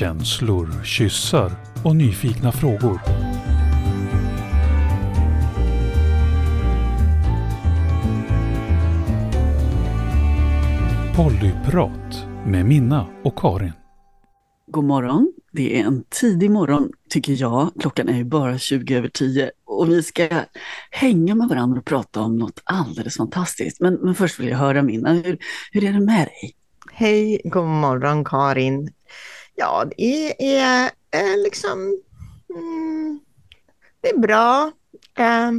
Känslor, kyssar och nyfikna frågor. Pollyprat med Minna och Karin. God morgon. Det är en tidig morgon tycker jag. Klockan är ju bara 20 över 10 och vi ska hänga med varandra och prata om något alldeles fantastiskt. Men, men först vill jag höra Minna, hur, hur är det med dig? Hej, god morgon Karin. Ja, det är eh, liksom... Mm, det är bra. Eh,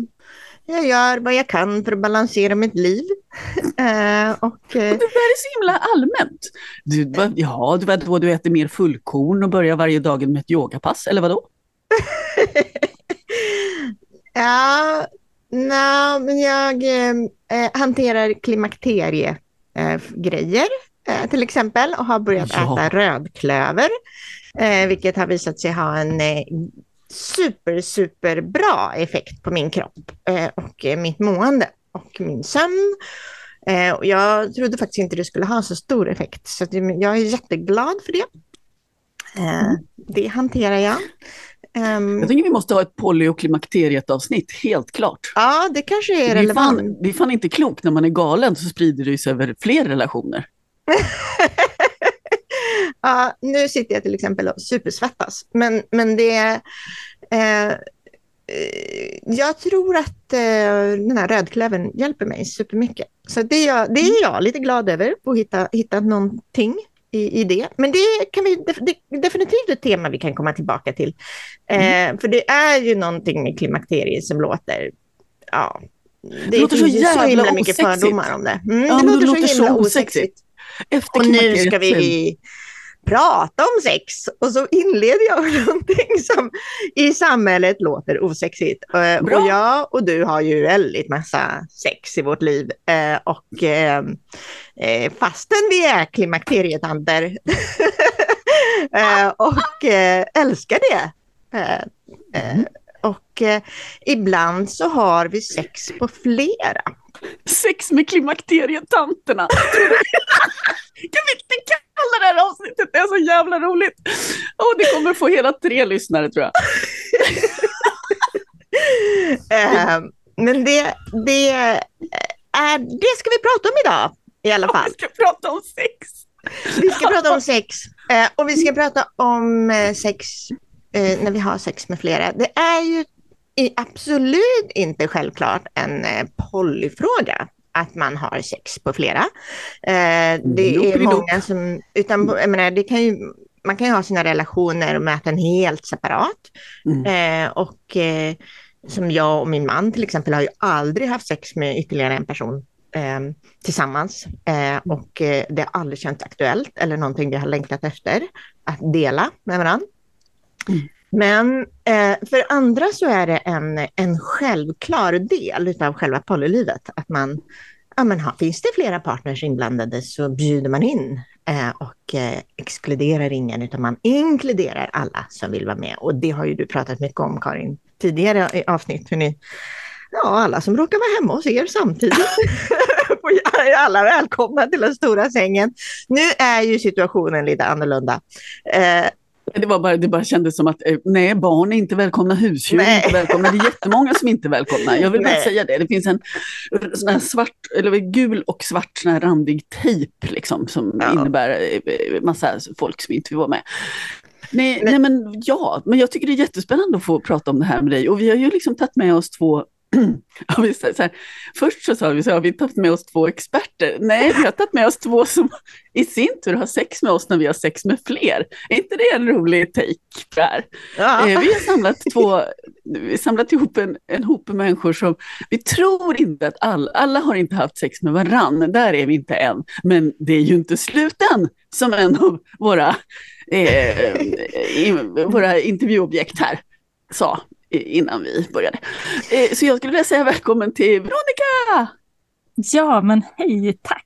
jag gör vad jag kan för att balansera mitt liv. eh, och, eh, det där är så himla allmänt. Du, ja, du, då du äter mer fullkorn och börjar varje dag med ett yogapass, eller vadå? ja, nej, men jag eh, eh hanterar klimakteriegrejer eh, till exempel och har börjat ja. äta rödklöver, eh, vilket har visat sig ha en eh, super, super bra effekt på min kropp eh, och mitt mående och min sömn. Eh, och jag trodde faktiskt inte det skulle ha så stor effekt, så jag är jätteglad för det. Eh, mm. Det hanterar jag. Um, jag tycker vi måste ha ett poly och klimakteriet avsnitt, helt klart. Ja, det kanske är relevant. Det är, fan, det är fan inte klokt, när man är galen så sprider det sig över fler relationer. ja, nu sitter jag till exempel och supersvettas, men, men det eh, eh, jag tror att eh, den här rödklövern hjälper mig supermycket. Så det är jag, det är jag lite glad över, att hitta, hitta någonting i, i det. Men det kan vi det definitivt ett tema vi kan komma tillbaka till. Mm. Eh, för det är ju någonting med klimakteriet som låter, ja, det, det låter så jävla så himla mycket fördomar om det. Mm, ja, det, låter det låter så himla osexigt. Efter och nu ska vi prata om sex och så inleder jag med någonting som i samhället låter osexigt. Eh, Bra. Och jag och du har ju väldigt massa sex i vårt liv eh, och eh, fastän vi är klimakterietanter och älskar det. Mm. Och ibland så har vi sex på flera. Sex med klimakterietanterna. kan vi inte kalla det här avsnittet? Det är så jävla roligt. Och det kommer få hela tre lyssnare tror jag. uh, men det, det, är, det ska vi prata om idag i alla fall. vi ska prata om sex. Vi ska prata om sex. Uh, och vi ska prata om uh, sex när vi har sex med flera. Det är ju absolut inte självklart en polyfråga att man har sex på flera. Eh, det är många som, utan, jag menar, det kan ju, man kan ju ha sina relationer och möten helt separat. Mm. Eh, och eh, som jag och min man till exempel har ju aldrig haft sex med ytterligare en person eh, tillsammans. Eh, och eh, det har aldrig känts aktuellt eller någonting vi har längtat efter att dela med varandra. Mm. Men eh, för andra så är det en, en självklar del av själva polylivet. Att man, ja, men ha, finns det flera partners inblandade så bjuder man in eh, och eh, exkluderar ingen utan man inkluderar alla som vill vara med. Och det har ju du pratat mycket om Karin tidigare i avsnitt. Hur ni, ja, alla som råkar vara hemma hos er samtidigt alla välkomna till den stora sängen. Nu är ju situationen lite annorlunda. Eh, det, var bara, det bara kändes som att eh, nej, barn är inte välkomna, husdjur är inte välkomna. Det är jättemånga som inte är välkomna. Jag vill bara nej. säga det. Det finns en sån svart, eller gul och svart sån här randig tejp liksom, som ja. innebär eh, massa folk som inte vill vara med. Nej, nej, men ja, men jag tycker det är jättespännande att få prata om det här med dig. Och vi har ju liksom tagit med oss två så här, först så sa vi så har vi tagit med oss två experter. Nej, vi har tagit med oss två som i sin tur har sex med oss när vi har sex med fler. Är inte det en rolig take, Per? Ja. Eh, vi har samlat, två, vi samlat ihop en, en hop människor som, vi tror inte att alla, alla har inte haft sex med varann, där är vi inte än. Men det är ju inte sluten, som en av våra, eh, våra intervjuobjekt här sa innan vi började. Eh, så jag skulle vilja säga välkommen till Veronica! Ja, men hej, tack!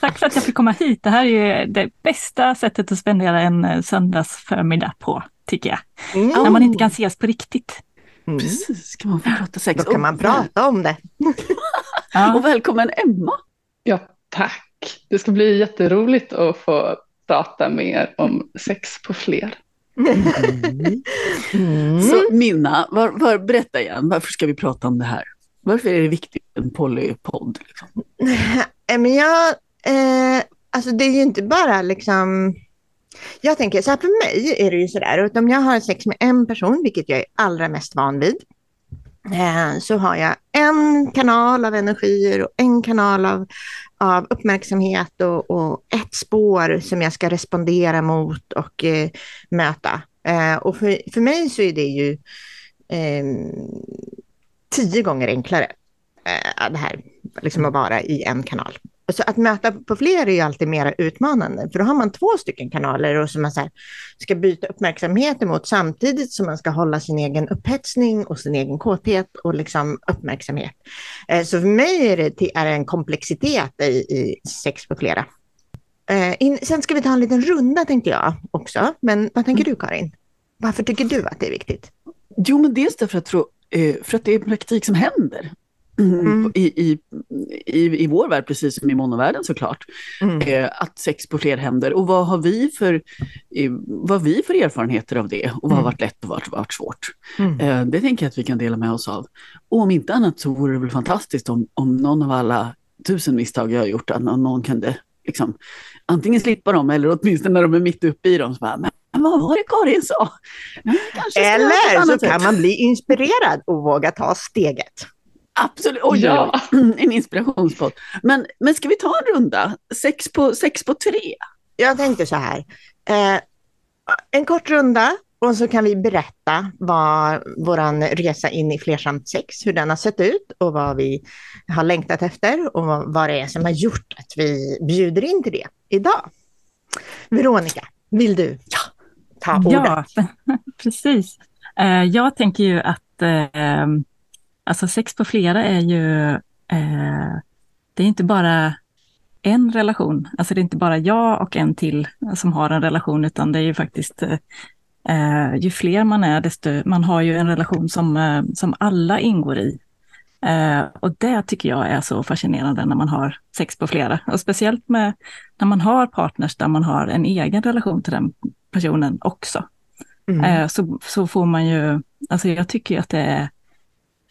Tack för att jag fick komma hit. Det här är det bästa sättet att spendera en eh, söndagsförmiddag på, tycker jag. Mm. När man inte kan ses på riktigt. Mm. Precis, kan man få prata sex. Då kan man prata om det. ja. Och välkommen Emma! Ja, tack! Det ska bli jätteroligt att få prata mer om sex på fler. Mm. Mm. Så Minna, var, var, berätta igen, varför ska vi prata om det här? Varför är det viktigt med en polypodd? Liksom? Men jag, eh, alltså det är ju inte bara liksom jag tänker så här, för mig är det ju så där, om jag har sex med en person, vilket jag är allra mest van vid, eh, så har jag en kanal av energier och en kanal av, av uppmärksamhet och, och ett spår som jag ska respondera mot och eh, möta. Eh, och för, för mig så är det ju eh, tio gånger enklare eh, det här, liksom att vara i en kanal. Så att möta på fler är ju alltid mer utmanande, för då har man två stycken kanaler och som man så ska byta uppmärksamhet emot samtidigt som man ska hålla sin egen upphetsning och sin egen kåthet och liksom uppmärksamhet. Eh, så för mig är det är en komplexitet i, i sex på flera. Eh, in, sen ska vi ta en liten runda tänkte jag också, men vad tänker du Karin? Varför tycker du att det är viktigt? Jo, men dels därför att, tro, eh, för att det är praktik som händer. Mm. I, i, i, i vår värld, precis som i monovärlden såklart, mm. eh, att sex på fler händer. Och vad har vi för, vad vi för erfarenheter av det? Och vad har mm. varit lätt och vad har varit svårt? Mm. Eh, det tänker jag att vi kan dela med oss av. Och om inte annat så vore det väl fantastiskt om, om någon av alla tusen misstag jag har gjort, att någon kunde liksom, antingen slippa dem eller åtminstone när de är mitt uppe i dem, så bara, men vad var det Karin sa? Eller så kan man bli inspirerad och våga ta steget. Absolut, oj, ja. en inspirationspodd. Men, men ska vi ta en runda? Sex på, sex på tre? Jag tänkte så här, eh, en kort runda och så kan vi berätta vad vår resa in i flersamt sex, hur den har sett ut och vad vi har längtat efter och vad, vad det är som har gjort att vi bjuder in till det idag. Veronica, vill du ja. ta ordet? Ja, precis. Eh, jag tänker ju att eh, Alltså sex på flera är ju, eh, det är inte bara en relation, alltså det är inte bara jag och en till som har en relation, utan det är ju faktiskt, eh, ju fler man är, desto, man har ju en relation som, eh, som alla ingår i. Eh, och det tycker jag är så fascinerande när man har sex på flera. Och speciellt med när man har partners där man har en egen relation till den personen också. Mm. Eh, så, så får man ju, alltså jag tycker att det är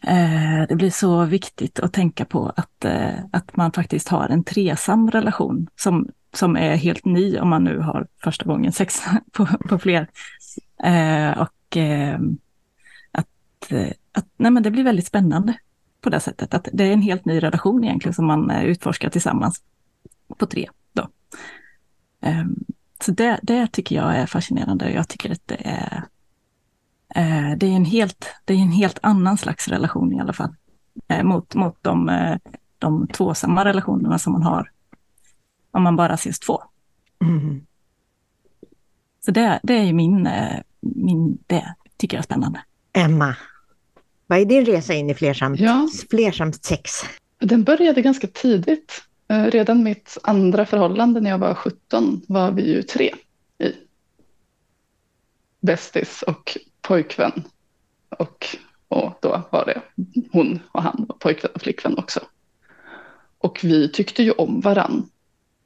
Eh, det blir så viktigt att tänka på att, eh, att man faktiskt har en tresam relation som, som är helt ny om man nu har första gången sex på, på fler. Eh, och att, att nej men det blir väldigt spännande på det sättet. Att det är en helt ny relation egentligen som man utforskar tillsammans på tre. Då. Ehm, så det, det tycker jag är fascinerande. Jag tycker att det är Eh, det, är en helt, det är en helt annan slags relation i alla fall. Eh, mot mot de, eh, de tvåsamma relationerna som man har om man bara ses två. Mm. Så det, det är min, min, det tycker jag är spännande. Emma, vad är din resa in i flersamt, ja. flersamt sex? Den började ganska tidigt. Redan mitt andra förhållande när jag var 17 var vi ju tre i. Bästis och pojkvän. Och, och då var det hon och han, var pojkvän och flickvän också. Och vi tyckte ju om varann,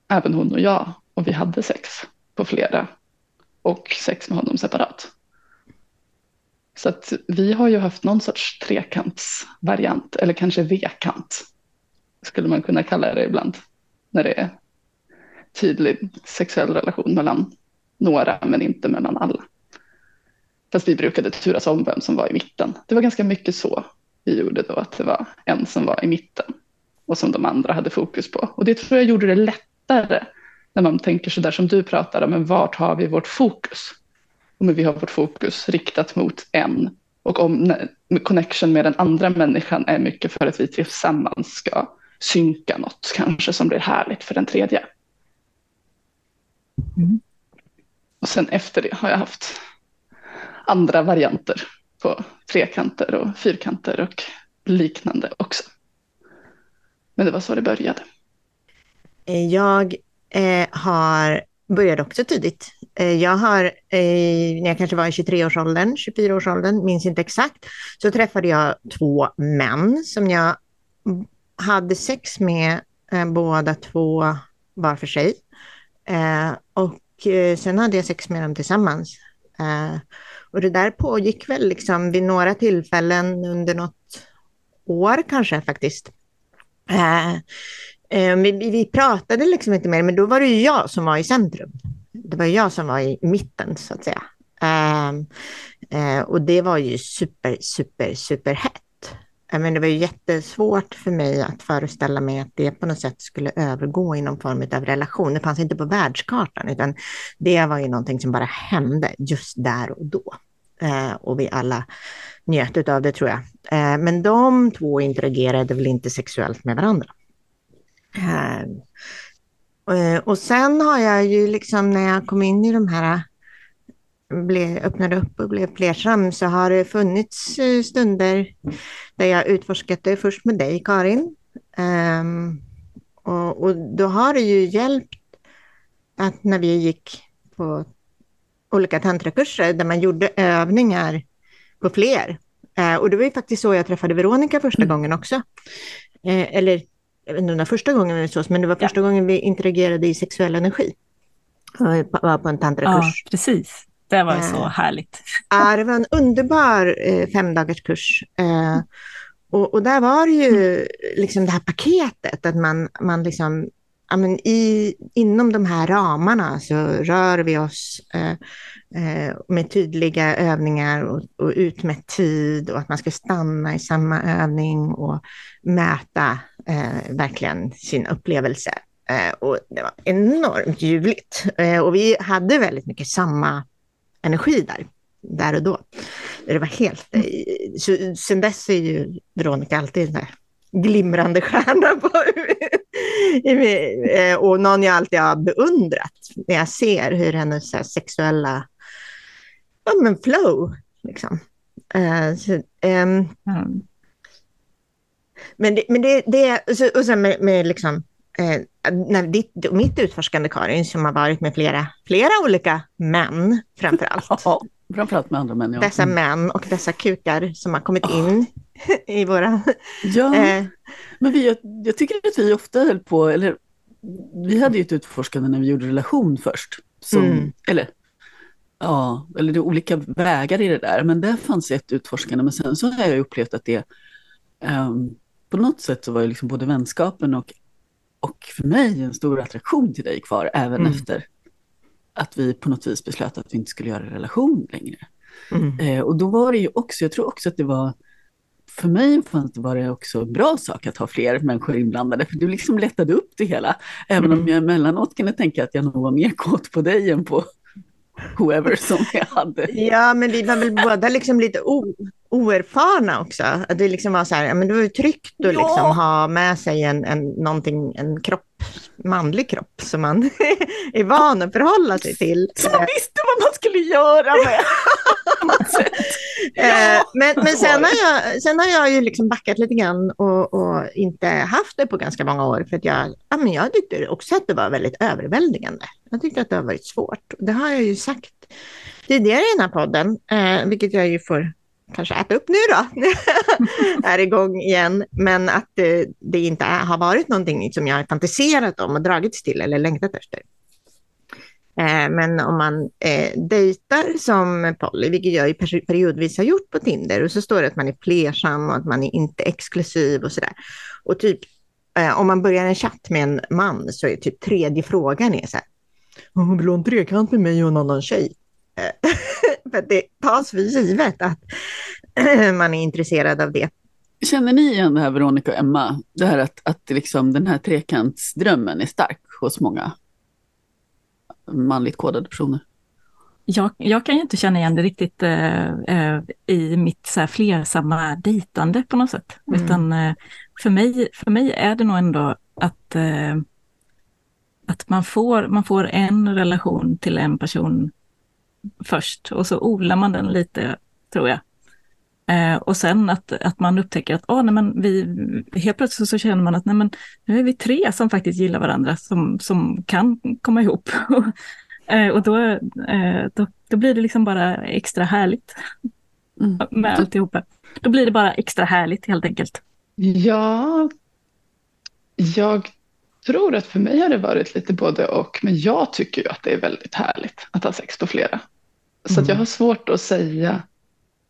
även hon och jag. Och vi hade sex på flera och sex med honom separat. Så att vi har ju haft någon sorts trekantsvariant, eller kanske vekant, skulle man kunna kalla det ibland, när det är tydlig sexuell relation mellan några, men inte mellan alla. Fast vi brukade turas om vem som var i mitten. Det var ganska mycket så vi gjorde då, att det var en som var i mitten och som de andra hade fokus på. Och det tror jag gjorde det lättare när man tänker så där som du pratar om, men vart har vi vårt fokus? Och men vi har vårt fokus riktat mot en och om connection med den andra människan är mycket för att vi tillsammans ska synka något kanske som blir härligt för den tredje. Mm. Och sen efter det har jag haft andra varianter på trekanter och fyrkanter och liknande också. Men det var så det började. Eh, jag eh, har började också tidigt. Eh, jag har, eh, när jag kanske var i 23-årsåldern, 24-årsåldern, minns inte exakt, så träffade jag två män som jag hade sex med eh, båda två var för sig. Eh, och eh, sen hade jag sex med dem tillsammans Eh, och det där pågick väl liksom vid några tillfällen under något år kanske faktiskt. Eh, eh vi, vi pratade liksom inte mer, men då var det ju jag som var i centrum. Det var jag som var i mitten så att säga. Eh, eh och det var ju super, super, super hett. Eh, men det var jättesvårt för mig att föreställa mig att det på något sätt skulle övergå i någon form av relation. Det fanns inte på världskartan, utan det var ju någonting som bara hände just där och då. Eh, och vi alla njöt av det tror jag. Eh, men de två interagerade väl inte sexuellt med varandra. Eh, eh och sen har jag ju liksom när jag kom in i de här blev, öppnade upp och blev flersam så har det funnits eh, stunder där jag utforskat det först med dig Karin. Um, och, och, då har det ju hjälpt att när vi gick på olika tantrakurser där man gjorde övningar på fler. Uh, och det var ju faktiskt så jag träffade Veronica första mm. gången också. Uh, eller jag vet inte om det var första gången vi sågs, men det var första ja. gångden vi interagerade i sexuell energi. Var på en tantrakurs. Ja, precis. Det var så eh, härligt. Ja, det var en underbar eh, femdagarskurs. Eh, och, och, där var det ju liksom det här paketet, att man, man liksom, ja, men i, inom de här ramarna så rör vi oss eh, eh, med tydliga övningar och, och ut med tid och att man ska stanna i samma övning och mäta eh, verkligen sin upplevelse. och det var enormt ljuvligt. och vi hade väldigt mycket samma energi där, där och då. Det var helt, mm. så, sen dess är ju Veronica alltid där glimrande stjärna på, eh, och någon jag alltid har beundrat när jag ser hur hennes sexuella ja, men flow, liksom. Uh, så, um, mm. Men det, men det, det och sen med, med liksom, eh, när ditt, mitt utforskande, Karin, som har varit med flera, flera olika män framför allt. Ja, framförallt med andra män. Ja. Dessa mm. män och dessa kukar som har kommit oh. in i våra... Ja, eh. men vi, jag, jag, tycker att vi ofta höll på, eller vi hade ju ett utforskande när vi gjorde relation först. Som, mm. Eller Ja, eller det är olika vägar i det där, men där fanns ett utforskande. Men sen så har jag upplevt att det um, på något sätt så var ju liksom både vänskapen och och för mig en stor attraktion till dig kvar även mm. efter att vi på något vis beslöt att vi inte skulle göra relation längre. Mm. Eh, och då var det ju också, jag tror också att det var, för mig var det också en bra sak att ha fler människor inblandade, för du liksom lättade upp det hela. Även mm. om jag emellanåt kunde tänka att jag nog var mer kåt på dig än på whoever som jag hade. Ja, men vi var väl båda liksom lite oerfarna också. Att det liksom var så här, men det var ju tryggt att ja. liksom ha med sig en, en, en kropp, manlig kropp som man är van att förhålla sig till. Som man visste vad man skulle göra med. ja. men men sen, har jag, sen har jag ju liksom backat lite grann och, och inte haft det på ganska många år. För att jag, ja, men jag tyckte också att det var väldigt överväldigande. Jag tyckte att det har varit svårt. Det har jag ju sagt tidigare i den här podden, eh, vilket jag ju får kanske äta upp nu då, är igång igen. Men att det, det inte är, har varit någonting som jag har fantiserat om och dragits till eller längtat efter. Eh, men om man eh, dejtar som Polly, vilket jag periodvis har gjort på Tinder, och så står det att man är flersam och att man är inte exklusiv och sådär. Och typ eh, om man börjar en chatt med en man så är typ tredje frågan är så här, vill du ha en trekant med mig och en annan tjej? För det tas för givet att man är intresserad av det. Känner ni igen det här Veronica och Emma? Det här att, att liksom den här trekantsdrömmen är stark hos många manligt kodade personer? Jag, jag kan ju inte känna igen det riktigt eh, eh, i mitt så här, flersamma dejtande på något sätt. Mm. Utan eh, för, mig, för mig är det nog ändå att, eh, att man, får, man får en relation till en person först och så odlar man den lite, tror jag. Eh, och sen att, att man upptäcker att oh, nej, men vi, helt plötsligt så känner man att nej, men, nu är vi tre som faktiskt gillar varandra, som, som kan komma ihop. eh, och då, eh, då, då, blir det liksom bara extra härligt mm. med alltihopa. Då blir det bara extra härligt helt enkelt. Ja, jag tror att för mig har det varit lite både och, men jag tycker ju att det är väldigt härligt att ha sex på flera Så jag Mm. har svårt att säga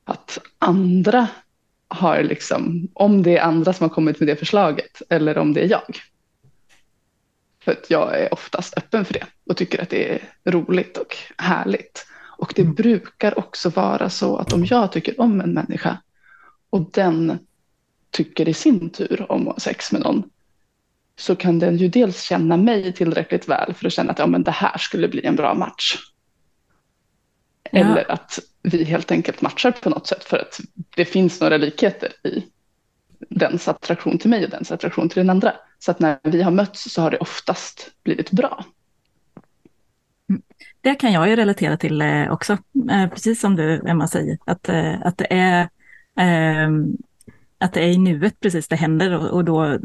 att andra har liksom, om det är andra som har kommit med det förslaget eller om det är jag. För att jag är oftast öppen för det och tycker att det är roligt och härligt. Och det brukar också vara så att om jag tycker om en människa och den tycker i sin tur om att ha sex med någon så kan den ju dels känna mig tillräckligt väl för att känna att ja, men det här skulle bli en bra match. Ja. Eller att vi helt enkelt matchar på något sätt för att det finns några likheter i dens attraktion till mig och dens attraktion till den andra. Så att när vi har mötts så har det oftast blivit bra. Det kan jag ju relatera till eh, också, eh, precis som du Emma säger, att, eh, att, det är, ehm, att det är i nuet precis det händer och, då,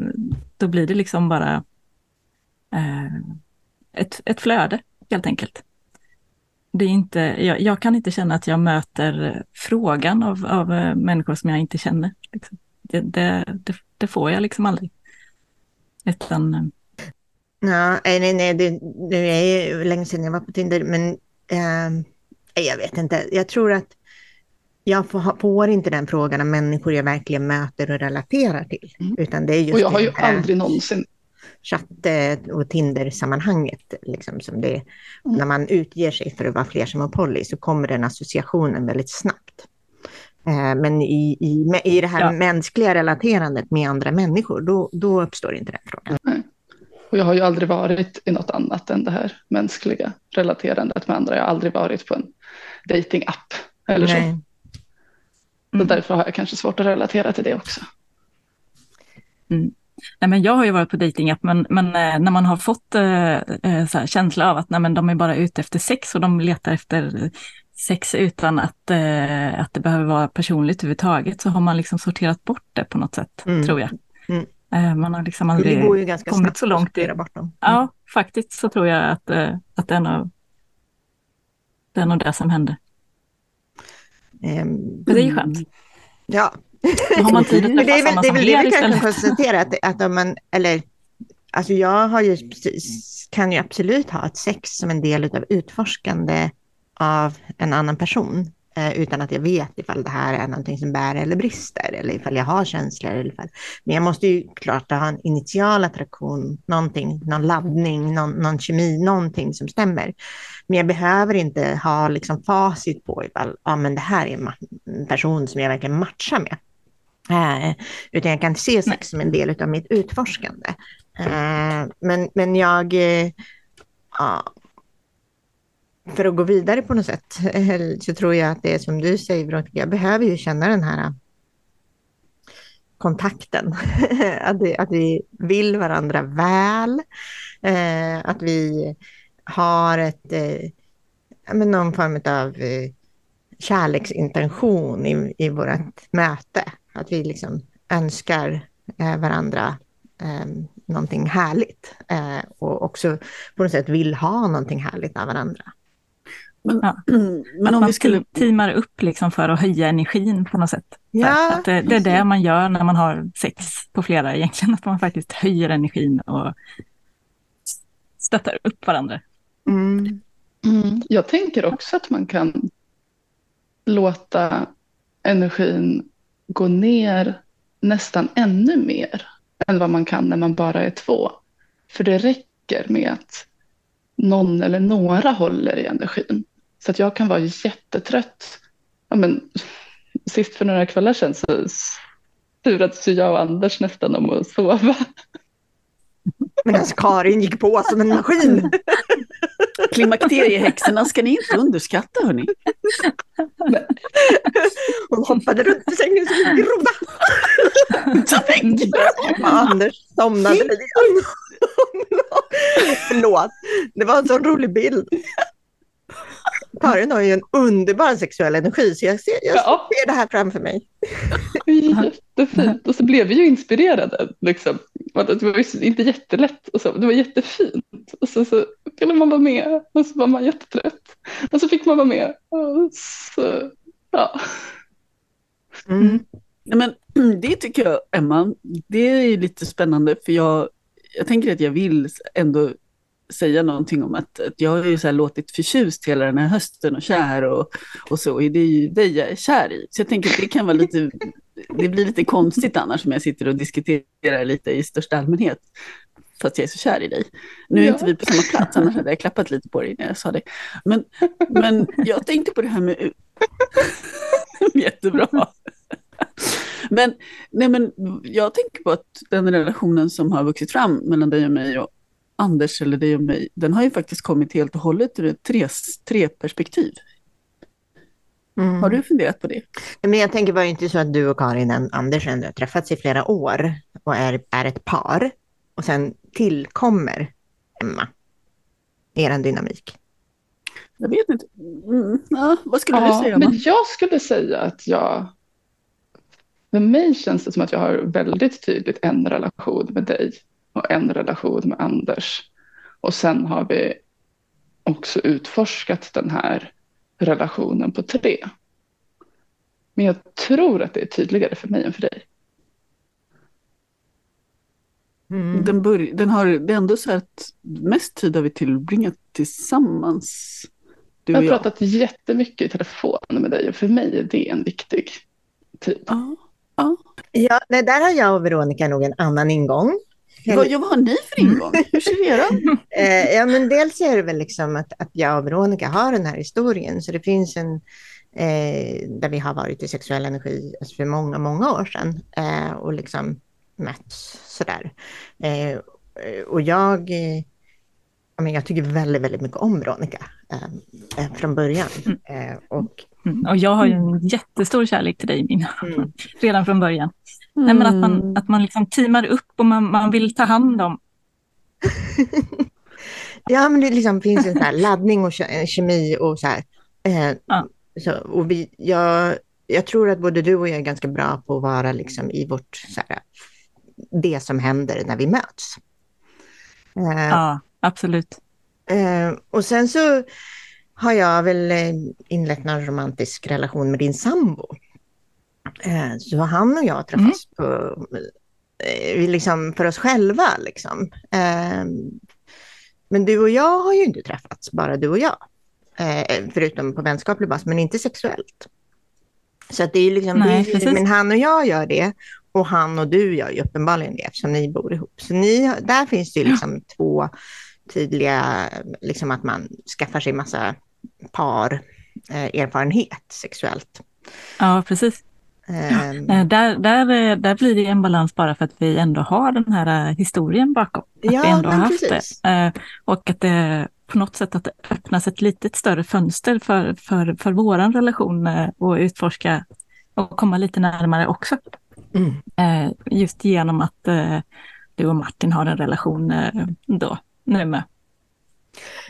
då blir det liksom bara ett, ett flöde helt enkelt. Det är inte, jag, jag kan inte känna att jag möter frågan av, av eh, människor som jag inte känner. Liksom. Det, det, det, det får jag liksom aldrig. Utan, eh, Ja, nej, nej, nej, det, det är ju länge sedan jag var på Tinder, men nej, jag vet inte. Jag tror att jag får, får inte den frågan av människor jag verkligen möter och relaterar till, Mm. utan det är just Och jag har ju aldrig någonsin chatt och Tinder-sammanhanget, liksom, som det, Mm. när man utger sig för att vara fler som har poly så kommer den associationen väldigt snabbt. Eh, Men i, i, i det här Ja. mänskliga relaterandet med andra människor, då, då uppstår inte den frågan. Och jag har ju aldrig varit i något annat än det här mänskliga relaterandet med andra. Jag har aldrig varit på en datingapp eller. Nej. Så Mm. därför har jag kanske svårt att relatera till det också. Nej, men jag har ju varit på datingapp, men, men eh, när man har fått eh, eh, känsla av att nej, men de är bara ute efter sex och de letar efter sex utan att, eh, att det behöver vara personligt överhuvudtaget, så har man liksom sorterat bort det på något sätt, Mm. tror jag. Mm. Eh, man har liksom Det aldrig går ju ganska kommit snabbt så långt. att bort dem. Ja, faktiskt så tror jag att, eh, att det, är nog, det är nog det som händer. Ehm, Men det är ju skönt. Ja, Då har man tid att men träffa sådana det, är väl det vi kan konstatera, att, att om man, eller, alltså jag har ju, kan ju absolut ha ett sex som en del av utforskande av en annan person, eh, utan att jag vet ifall det här är någonting som bär eller brister, eller ifall jag har känslor. Eller ifall, men jag måste ju klart ha en initial attraktion, någonting, någon laddning, någon, någon kemi, någonting som stämmer. Men jag behöver inte ha liksom facit på ifall ja, men det här är en person som jag verkligen matchar med. Eh, utan jag kan se sex som en del av mitt utforskande. Eh, men, men jag, eh, ja, för att gå vidare på något sätt, så tror jag att det är som du säger, Veronica, jag behöver ju känna den här kontakten. att, det, att vi vill varandra väl, att vi har ett, eh, någon form av kärleksintention i, i vårt möte. Att vi liksom önskar eh, varandra eh, någonting härligt eh, och också på något sätt vill ha någonting härligt av varandra. Men, Ja. men att om man vi skulle... te- teamar upp liksom för att höja energin på något sätt. Ja, att det, det är det man gör när man har sex på flera egentligen, att man faktiskt höjer energin och stöttar upp varandra. Mm. Mm. Jag tänker också att man kan låta energin gå ner nästan ännu mer än vad man kan när man bara är två. För det räcker med att någon eller några håller i energin. Så att jag kan vara jättetrött. Ja, men, sist för några kvällar sedan så turades jag och Anders nästan om att sova. Medan alltså, Karin gick på som en maskin. Klimakteriehäxorna ska ni inte underskatta, hörni. Hon hoppade runt i sängen som en groda. Anders somnade lite. Förlåt, det var en sån rolig bild. Karin har ju en underbar sexuell energi, så jag ser, jag Ja. ser det här framför mig. Jättefint. Och så blev vi ju inspirerade. Liksom. Det var ju inte jättelätt. Och så. Det var jättefint. Och så, så ville man vara med. Och så var man jättetrött. Och så fick man vara med. Och så, ja. Mm. Nej, men, det tycker jag, Emma, det är lite spännande för jag, jag tänker att jag vill ändå säga någonting om att, att jag har ju så här låtit förtjust hela den här hösten och kär och, och så. Det är ju dig jag är kär i. Så jag tänker att det kan vara lite, det blir lite konstigt annars om jag sitter och diskuterar lite i största allmänhet. Fast jag är så kär i dig. Nu är Ja. inte vi på samma plats, annars hade jag klappat lite på dig när jag sa det. Men, men jag tänkte på det här med... Jättebra. Men, nej men jag tänker på att den relationen som har vuxit fram mellan dig och mig och Anders eller dig och mig, den har ju faktiskt kommit helt och hållet ur ett tre, tre perspektiv. Mm. Har du funderat på det? Men jag tänker, var det inte så att du och Karin och Anders ändå har träffats i flera år och är, är ett par och sen tillkommer Emma, er dynamik? Jag vet inte. Mm, ja, vad skulle du Ja, säga? men jag skulle säga att jag... För mig känns det som att jag har väldigt tydligt en relation med dig och en relation med Anders. Och sen har vi också utforskat den här relationen på tre. Men jag tror att det är tydligare för mig än för dig. Mm. Den, bör, den har det är ändå så att mest tid har vi tillbringat tillsammans. Du Jag har jag. pratat jättemycket i telefon med dig och för mig är det en viktig tid. Ja, ja. Ja, nej, där har jag och Veronica nog en annan ingång. Vad, ja, vad har ni för ingång? Hur ser era? Eh, ja, men dels är det väl liksom att, att jag och Veronica har den här historien, så det finns en eh, där vi har varit i sexuell energi alltså för många, många år sedan eh, och liksom mötts sådär. Eh, och jag, eh, ja, men jag tycker väldigt, väldigt mycket om Veronica eh, eh, från början. Eh, och, Mm. Och jag har ju en jättestor kärlek till dig, Mina, mm, redan från början. Nej, men att man, att man liksom teamar upp och man, man vill ta hand om. Ja, men det liksom finns en så här laddning och ke- kemi och så här. Eh, Ja. så, och vi, jag, jag tror att både du och jag är ganska bra på att vara liksom i vårt, så här, det som händer när vi möts. Eh, Ja, absolut. eh, och sen så har jag väl eh, inlett någon romantisk relation med din sambo. Eh, så han och jag träffas på, eh, liksom för oss själva liksom. Eh, men du och jag har ju inte träffats, bara du och jag. Förutom på vänskaplig bas, men inte sexuellt. Så att det är liksom, Nej, precis. men han och jag gör det och han och du gör ju uppenbarligen det eftersom ni bor ihop. Så ni, där finns det ju liksom två tydliga, liksom att man skaffar sig massa par eh, erfarenhet sexuellt. Ja, precis. Ehm, Eh, Där, där, eh, där blir det en balans bara för att vi ändå har den här eh, historien bakom. Att Ja, vi ändå har haft precis. det. Och att det på något sätt att det öppnas ett litet större fönster för, för, för våran relation och utforska och komma lite närmare också. mm. Just genom att du och Martin har en relation då, nu med.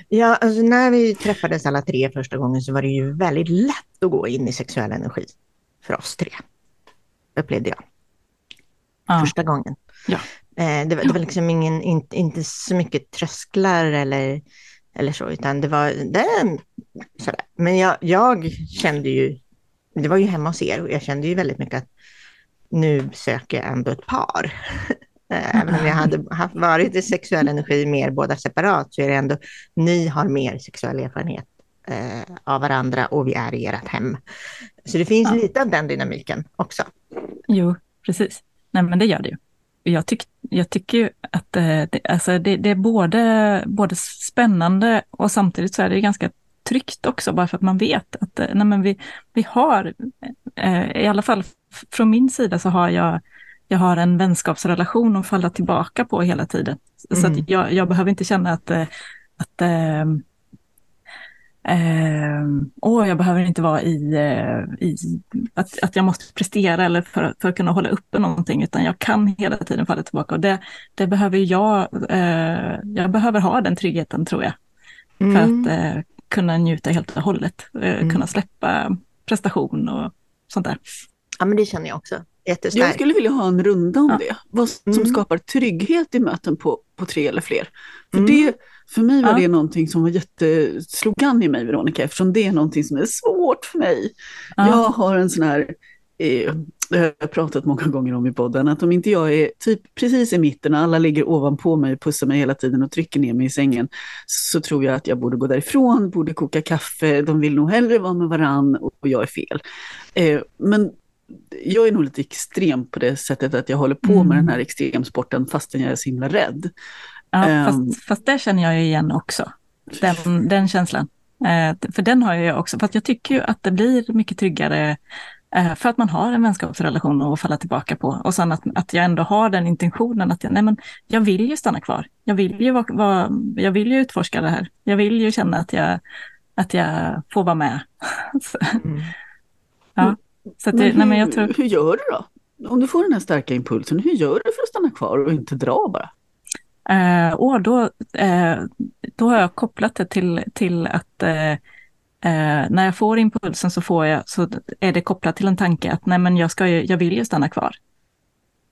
Ja, alltså när vi träffades alla tre första gången så var det ju väldigt lätt att gå in i sexuell energi för oss tre. Upplevde jag. Ja. Första gången. Ja. Eh, det, var, det var liksom ingen, inte, inte så mycket trösklar eller, eller så, utan det var det, sådär. Men jag, jag kände ju, det var ju hemma hos er och jag kände ju väldigt mycket att nu söker jag ändå ett par. Eh, Även om jag hade haft, varit i sexuell energi mer båda separat så är det ändå, ni har mer sexuell erfarenhet eh, av varandra och vi är i ert hem. Så det finns Ja. lite av den dynamiken också. Jo, precis. Nej, men det gör det ju. Jag, tyck, jag tycker att eh, det, alltså det, det är både, både spännande och samtidigt så är det ganska tryggt också, bara för att man vet att eh, nej, men vi, vi har, eh, i alla fall från min sida så har jag, jag har en vänskapsrelation att falla tillbaka på hela tiden. Så Mm. jag, jag behöver inte känna att, eh, att eh, Eh, åh, jag behöver inte vara i, eh, i att, att jag måste prestera eller för, för att kunna hålla uppe någonting, utan jag kan hela tiden falla tillbaka. Och det, det behöver jag, eh, jag behöver ha den tryggheten tror jag, för Mm. att eh, kunna njuta helt och hållet, eh, Mm. kunna släppa prestation och sånt där. Ja, men det känner jag också. Jag Jättestarkt. skulle vilja ha en runda om Ja. det. Vad som Mm. skapar trygghet i möten på, på tre eller fler. För, Mm. det, för mig var Ja. det någonting som var jätteslogan i mig, Veronica, eftersom det är någonting som är svårt för mig. Ja. Jag har en sån här eh, det har jag pratat många gånger om i podden, att om inte jag är typ precis i mitten, alla ligger ovanpå mig, pussar mig hela tiden och trycker ner mig i sängen, så tror jag att jag borde gå därifrån, borde koka kaffe, de vill nog hellre vara med varann och jag är fel. Eh, men jag är nog lite extrem på det sättet att jag håller på mm. med den här extremsporten fastän jag är så himla rädd. Ja, um, fast, fast det känner jag ju igen också, den, den känslan. Eh, för den har jag också, för jag tycker ju att det blir mycket tryggare eh, för att man har en vänskapsrelation att falla tillbaka på. Och sen att, att jag ändå har den intentionen att jag, nej men, jag vill ju stanna kvar. Jag vill ju, vara, vara, jag vill ju utforska det här. Jag vill ju känna att jag, att jag får vara med. mm. ja. Så att, men hur, nej, men jag tror... hur gör du då? Om du får den här starka impulsen, hur gör du för att stanna kvar och inte dra bara? Eh, och då, eh, då har jag kopplat det till, till att eh, eh, när jag får impulsen så, får jag, så är det kopplat till en tanke att nej, men jag, ska ju, jag vill ju stanna kvar.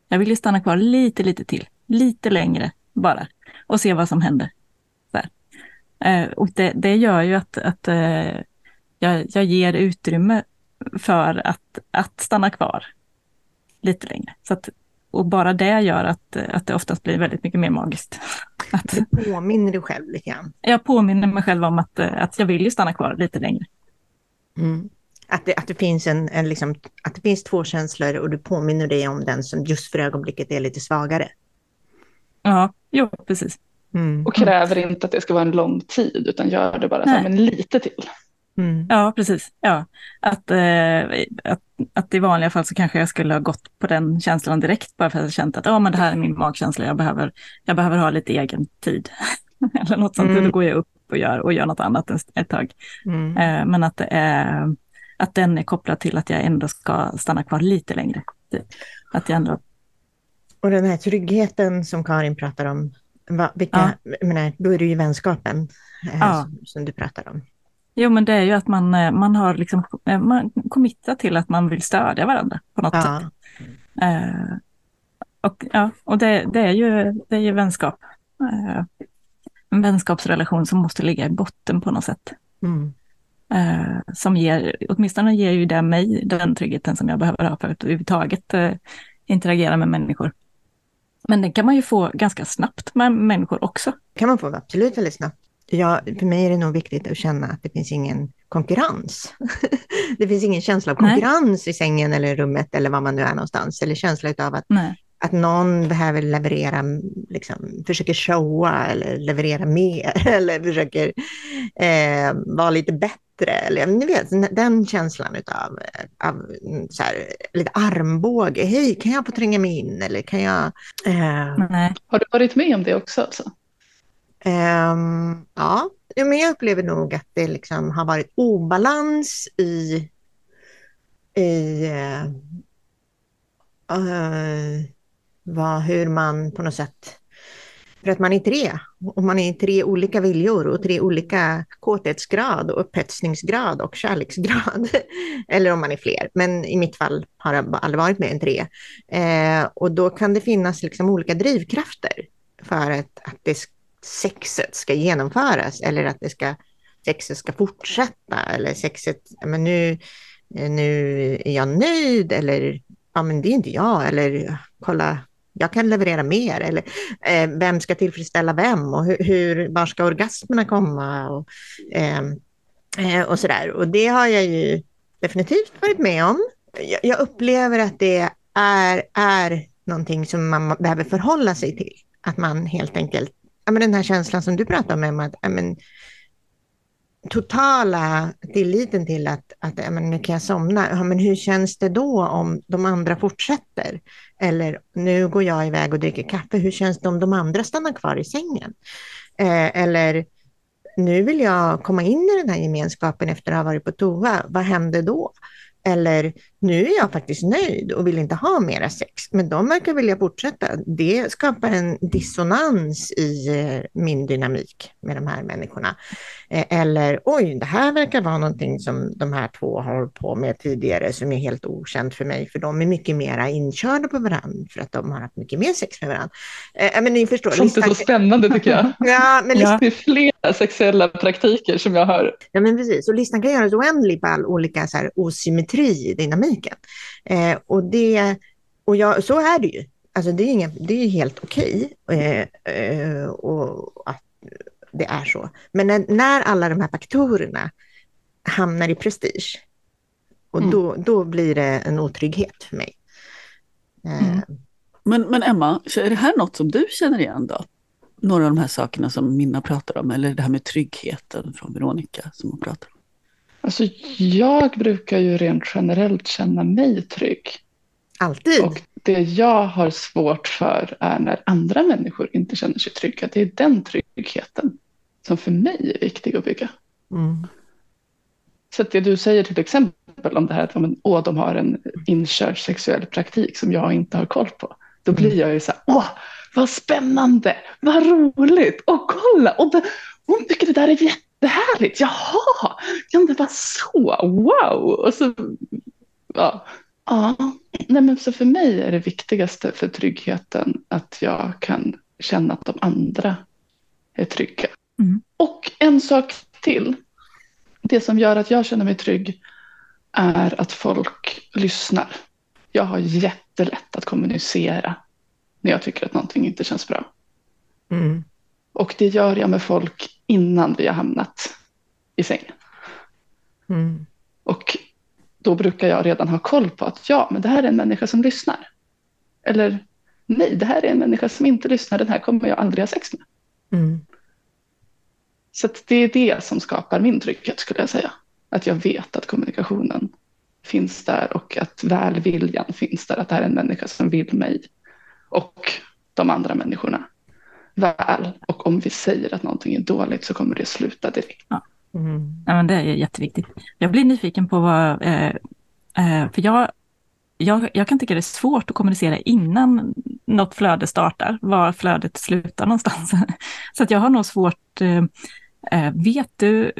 Jag vill ju stanna kvar lite, lite till, lite längre bara och se vad som händer. Eh, och det, det, gör ju att, att eh, jag, jag ger utrymme för att, att stanna kvar lite längre. Så att, och bara det gör att, att det oftast blir väldigt mycket mer magiskt. Att, du påminner dig själv lite grann? Jag påminner mig själv om att, att jag vill ju stanna kvar lite längre. Mm. Att, det, att, det finns en, en liksom, att det finns två känslor och du påminner dig om den som just för ögonblicket är lite svagare. Ja, jo, precis. Mm. Och kräver inte att det ska vara en lång tid, utan gör det bara så, men lite till. Mm. Ja, precis. Ja. Att, eh, att, att i vanliga fall så kanske jag skulle ha gått på den känslan direkt, bara för att jag känt att oh, men det här är min magkänsla, jag behöver, jag behöver ha lite egen tid. Eller något sånt, mm. då går jag upp och gör, och gör något annat ett tag. Mm. Eh, men att, det är, att den är kopplad till att jag ändå ska stanna kvar lite längre. Att jag ändå... Och den här tryggheten som Karin pratar om, va, vilka, ja. menar, då är det ju vänskapen eh, ja. som, som du pratar om. Jo, men det är ju att man, eh, man har liksom, eh, man committat till att man vill stödja varandra på något ja. sätt. Eh, och ja, och det, det, är ju, det är ju vänskap. Eh, en vänskapsrelation som måste ligga i botten på något sätt. Mm. Eh, som ger, åtminstone ger ju det mig den tryggheten som jag behöver ha för att överhuvudtaget eh, interagera med människor. Men det kan man ju få ganska snabbt med människor också. kan man få absolut väldigt snabbt. Ja, för mig är det nog viktigt att känna att det finns ingen konkurrens. det finns ingen känsla av konkurrens Nej. i sängen eller rummet eller var man nu är någonstans. Eller känsla av att, att någon behöver leverera, liksom, försöker showa eller leverera mer eller försöker eh, vara lite bättre. Eller, ni vet, den känslan av, av så här, lite armbåge. Hej, kan jag få tränga mig in? Eller kan jag... Eh... Har du varit med om det också? Alltså? Um, ja, men jag upplever nog att det liksom har varit obalans i, i uh, vad, hur man på något sätt... För att man är tre, och man är tre olika viljor och tre olika kåthetsgrad och upphetsningsgrad och kärleksgrad. Eller om man är fler, men i mitt fall har jag aldrig varit mer än tre. Eh, och då kan det finnas liksom olika drivkrafter för att, att det sexet ska genomföras eller att det ska, sexet ska fortsätta eller sexet, men nu, nu är jag nöjd eller ja men det är inte jag eller kolla jag kan leverera mer eller eh, vem ska tillfredsställa vem och hur, hur var ska orgasmerna komma och, eh, eh, och sådär. Och det har jag ju definitivt varit med om. Jag, jag upplever att det är, är någonting som man behöver förhålla sig till. Att man helt enkelt ja, men den här känslan som du pratar om, Emma, att ja, men, totala tilliten till att, att ja, men, nu kan jag somna. Ja, men hur känns det då om de andra fortsätter? Eller nu går jag iväg och dricker kaffe. Hur känns det om de andra stannar kvar i sängen? Eh, eller nu vill jag komma in i den här gemenskapen efter att ha varit på toa. Vad händer då? Eller nu är jag faktiskt nöjd och vill inte ha mera sex, men de verkar vilja fortsätta. Det skapar en dissonans i eh, min dynamik med de här människorna. Eh, eller oj, det här verkar vara någonting som de här två har på med tidigare som är helt okänt för mig, för de är mycket mera inkörda på varandra för att de har haft mycket mer sex med varandra. Eh, men ni förstår. Sånt är så spännande tycker jag. ja, men ja. Det är fler sexuella praktiker som jag har. Ja, men precis. Och listan kan göras oändlig på all olika så här, osymmetri i dynamiken. Eh, och det, och jag, så är det ju. Alltså det är, inga, det är helt okej okay, eh, eh, och att det är så. Men när, när, alla de här faktorerna hamnar i prestige, och mm. då, då blir det en otrygghet för mig. Eh, mm. Men, men Emma, är det här något som du känner igen då? Några av de här sakerna som Minna pratar om, eller det här med tryggheten från Veronica som hon pratar om? Alltså jag brukar ju rent generellt känna mig trygg. Alltid? Och det jag har svårt för är när andra människor inte känner sig trygga. Det är den tryggheten som för mig är viktig att bygga. Mm. Så det du säger till exempel om det här att åh, de har en inkörd sexuell praktik som jag inte har koll på. Då blir jag ju så här, åh, vad spännande, vad roligt, och kolla, och det, hon tycker det där är jättehärligt, jaha, kan det vara så, wow, och så, ja. Ja, nej men så för mig är det viktigaste för tryggheten att jag kan känna att de andra är trygga. Mm. Och en sak till. Det som gör att jag känner mig trygg är att folk lyssnar. Jag har jättelätt att kommunicera när jag tycker att någonting inte känns bra. Mm. Och det gör jag med folk innan vi har hamnat i sängen. Mm. Och då brukar jag redan ha koll på att ja, men det här är en människa som lyssnar. Eller nej, det här är en människa som inte lyssnar, den här kommer jag aldrig ha sex med. Mm. Så det är det som skapar min trygghet skulle jag säga. Att jag vet att kommunikationen finns där och att välviljan finns där. Att det här är en människa som vill mig och de andra människorna väl. Och om vi säger att någonting är dåligt så kommer det sluta direkt. Ja. Mm. Ja, men det är jätteviktigt. Jag blir nyfiken på vad, eh, eh, för jag, jag, jag kan tycka det är svårt att kommunicera innan något flöde startar, var flödet slutar någonstans. Så att jag har nog svårt, eh, eh, vet, du,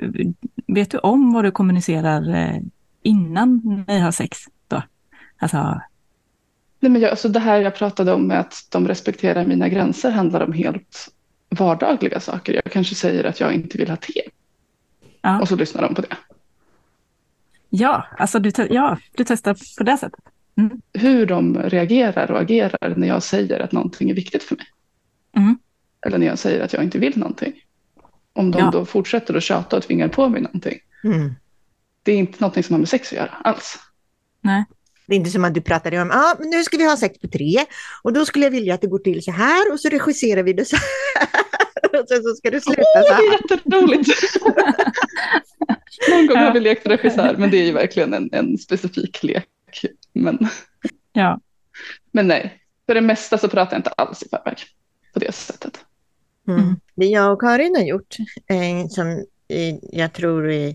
vet du om vad du kommunicerar eh, innan ni har sex? Då? Alltså... Nej, men jag, alltså det här jag pratade om med att de respekterar mina gränser handlar om helt vardagliga saker. Jag kanske säger att jag inte vill ha te. Ja. Och så lyssnar de på det. Ja, alltså du, ja, du testar på det sättet. Mm. Hur de reagerar och agerar när jag säger att någonting är viktigt för mig. Mm. Eller när jag säger att jag inte vill någonting. Om de ja. då fortsätter att tjata och tvingar på mig någonting. Mm. Det är inte någonting som har med sex att göra alls. Nej. Det är inte som att du pratade om, ja, ah, nu ska vi ha sex på tre och då skulle jag vilja att det går till så här och så regisserar vi det så här. och sen så ska du sluta oh, så här. Det är jätteroligt. Någon gång har vi lekt regissör, men det är ju verkligen en, en specifik lek. Men, ja. men nej, för det mesta så pratar jag inte alls i förväg på det sättet. Mm. Det jag och Karin har gjort, eh, som eh, jag tror eh,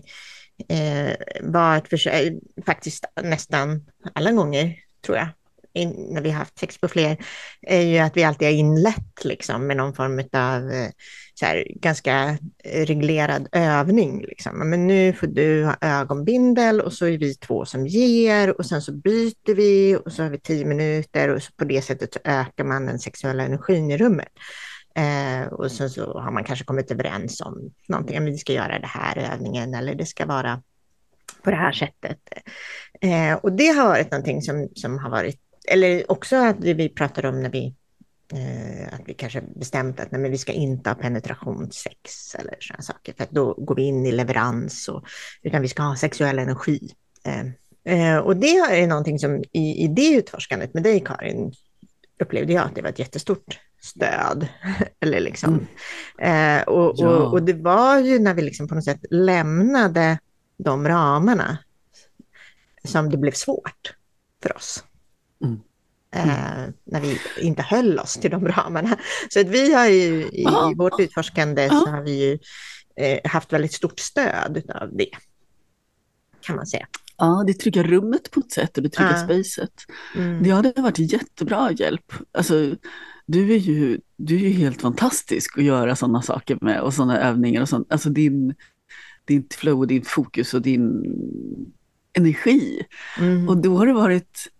Eh, var ett försök, eh, faktiskt nästan alla gånger tror jag, in, när vi har haft sex på fler, är ju att vi alltid har inlett liksom, med någon form av eh, så här, ganska reglerad övning. Liksom. Men nu får du ha ögonbindel och så är vi två som ger och sen så byter vi och så har vi tio minuter och så på det sättet så ökar man den sexuella energin i rummet. Eh, och sen så har man kanske kommit överens om någonting, men vi ska göra det här övningen eller det ska vara på det här sättet. Eh, och det har varit någonting som, som har varit, eller också att vi pratade om när vi Eh, att vi kanske bestämt att nej, men vi ska inte ha penetrationssex eller sådana saker, för att då går vi in i leverans, och, utan vi ska ha sexuell energi. Eh, eh, och det är någonting som i, i det utforskandet med dig Karin, upplevde jag att det var ett jättestort stöd. eller liksom. Mm. Eh, och, ja. och, och, det var ju när vi liksom på något sätt lämnade de ramarna som det blev svårt för oss. Mm. Mm. Eh, när vi inte höll oss till de ramarna. Så att vi har ju i, i vårt utforskande så har vi ju eh, haft väldigt stort stöd av det. Kan man säga. Ja, det trygga rummet på ett sätt och det trygga ja. spacet. Mm. Det hade varit jättebra hjälp. Alltså, du är ju, du är ju helt fantastisk att göra sådana saker med och sådana övningar och sånt. Alltså din, din flow och din fokus och din energi. Mm. Och då har det varit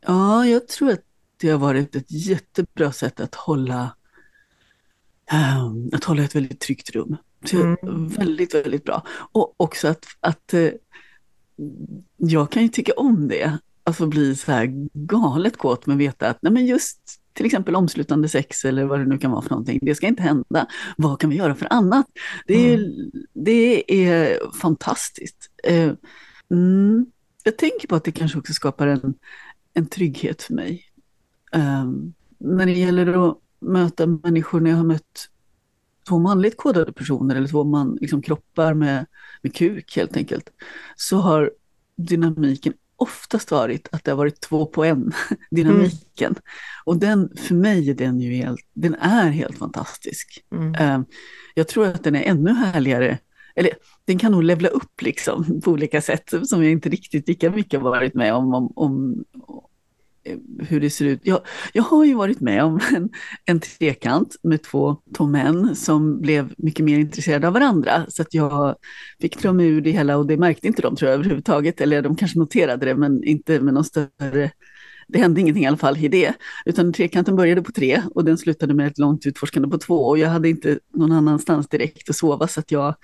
Ja, jag tror att det har varit ett jättebra sätt att hålla um, att hålla ett väldigt tryggt rum. Mm. Väldigt, väldigt bra. Och också att, att uh, jag kan ju tycka om det, alltså bli så här galet kåt att veta att nej men just till exempel omslutande sex eller vad det nu kan vara för någonting. Det ska inte hända. Vad kan vi göra för annat? Det är, mm. det är fantastiskt. Uh, mm, jag tänker på att det kanske också skapar en, en trygghet för mig. Um, när det gäller att möta människor, när jag har mött två manligt kodade personer eller två man, liksom kroppar med, med kuk helt enkelt, så har dynamiken oftast varit att det har varit två på en, dynamiken. Mm. Och den, för mig är den ju helt, den är helt fantastisk. Mm. Um, jag tror att den är ännu härligare, eller den kan nog levla upp liksom på olika sätt som jag inte riktigt lika mycket varit med om, om, om hur det ser ut. Jag, jag har ju varit med om en, en trekant med två, två män som blev mycket mer intresserade av varandra. Så att jag fick dra mig ur det hela och det märkte inte de tror jag överhuvudtaget. Eller de kanske noterade det men inte med någon större det hände ingenting i alla fall i det, utan trekanten började på tre och den slutade med ett långt utforskande på två och jag hade inte någon annanstans direkt att sova så att jag,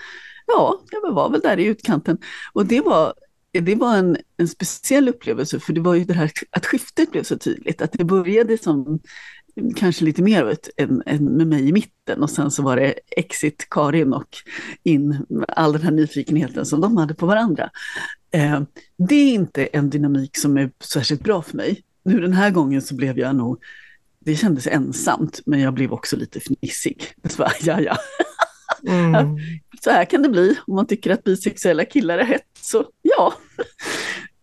ja, jag var väl där i utkanten. Och det var det var en, en speciell upplevelse, för det var ju det här att skiftet blev så tydligt. Att det började som kanske lite mer ett, en, en med mig i mitten och sen så var det exit Karin och in all den här nyfikenheten som de hade på varandra. Eh, det är inte en dynamik som är särskilt bra för mig. Nu den här gången så blev jag nog, det kändes ensamt, men jag blev också lite fnissig. Så bara, ja, ja. Mm. Så här kan det bli om man tycker att bisexuella killar är hett, så ja,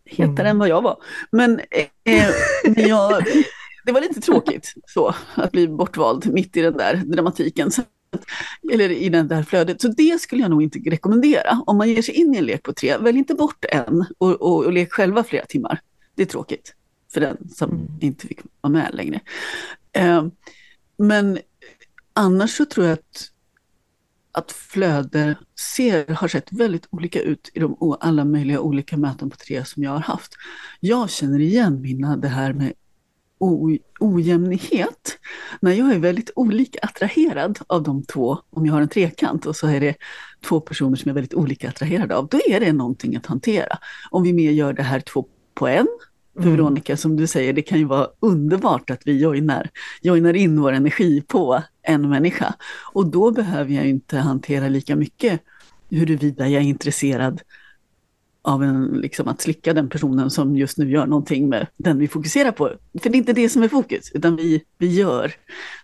hetare mm. än vad jag var. Men eh, jag, det var lite tråkigt så, att bli bortvald mitt i den där dramatiken. Eller i det där flödet. Så det skulle jag nog inte rekommendera. Om man ger sig in i en lek på tre, välj inte bort en och, och, och lek själva flera timmar. Det är tråkigt för den som mm. inte fick vara med längre. Eh, men annars så tror jag att att flöde ser, har sett väldigt olika ut i de alla möjliga olika möten på tre som jag har haft. Jag känner igen mina, det här med o, ojämnhet. När jag är väldigt olika attraherad av de två, om jag har en trekant och så är det två personer som jag är väldigt olika attraherad av, då är det någonting att hantera. Om vi mer gör det här två på en, mm. Veronica, som du säger, det kan ju vara underbart att vi joinar, joinar in vår energi på en människa. Och då behöver jag inte hantera lika mycket huruvida jag är intresserad av en, liksom att slicka den personen som just nu gör någonting med den vi fokuserar på. För det är inte det som är fokus, utan vi, vi gör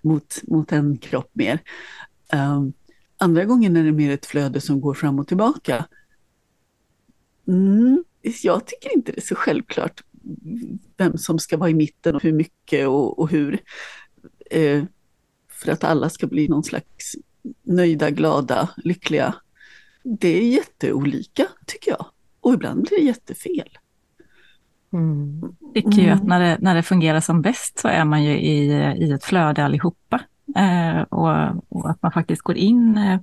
mot, mot en kropp mer. Um, andra gången är det mer ett flöde som går fram och tillbaka. Mm, jag tycker inte det är så självklart vem som ska vara i mitten och hur mycket och, och hur. Eh, för att alla ska bli någon slags nöjda, glada, lyckliga. Det är jätteolika tycker jag. Och ibland blir det jättefel. Mm. Jag tycker ju att när det, när det fungerar som bäst så är man ju i, i ett flöde allihopa. Eh, och, och, att man faktiskt går in eh,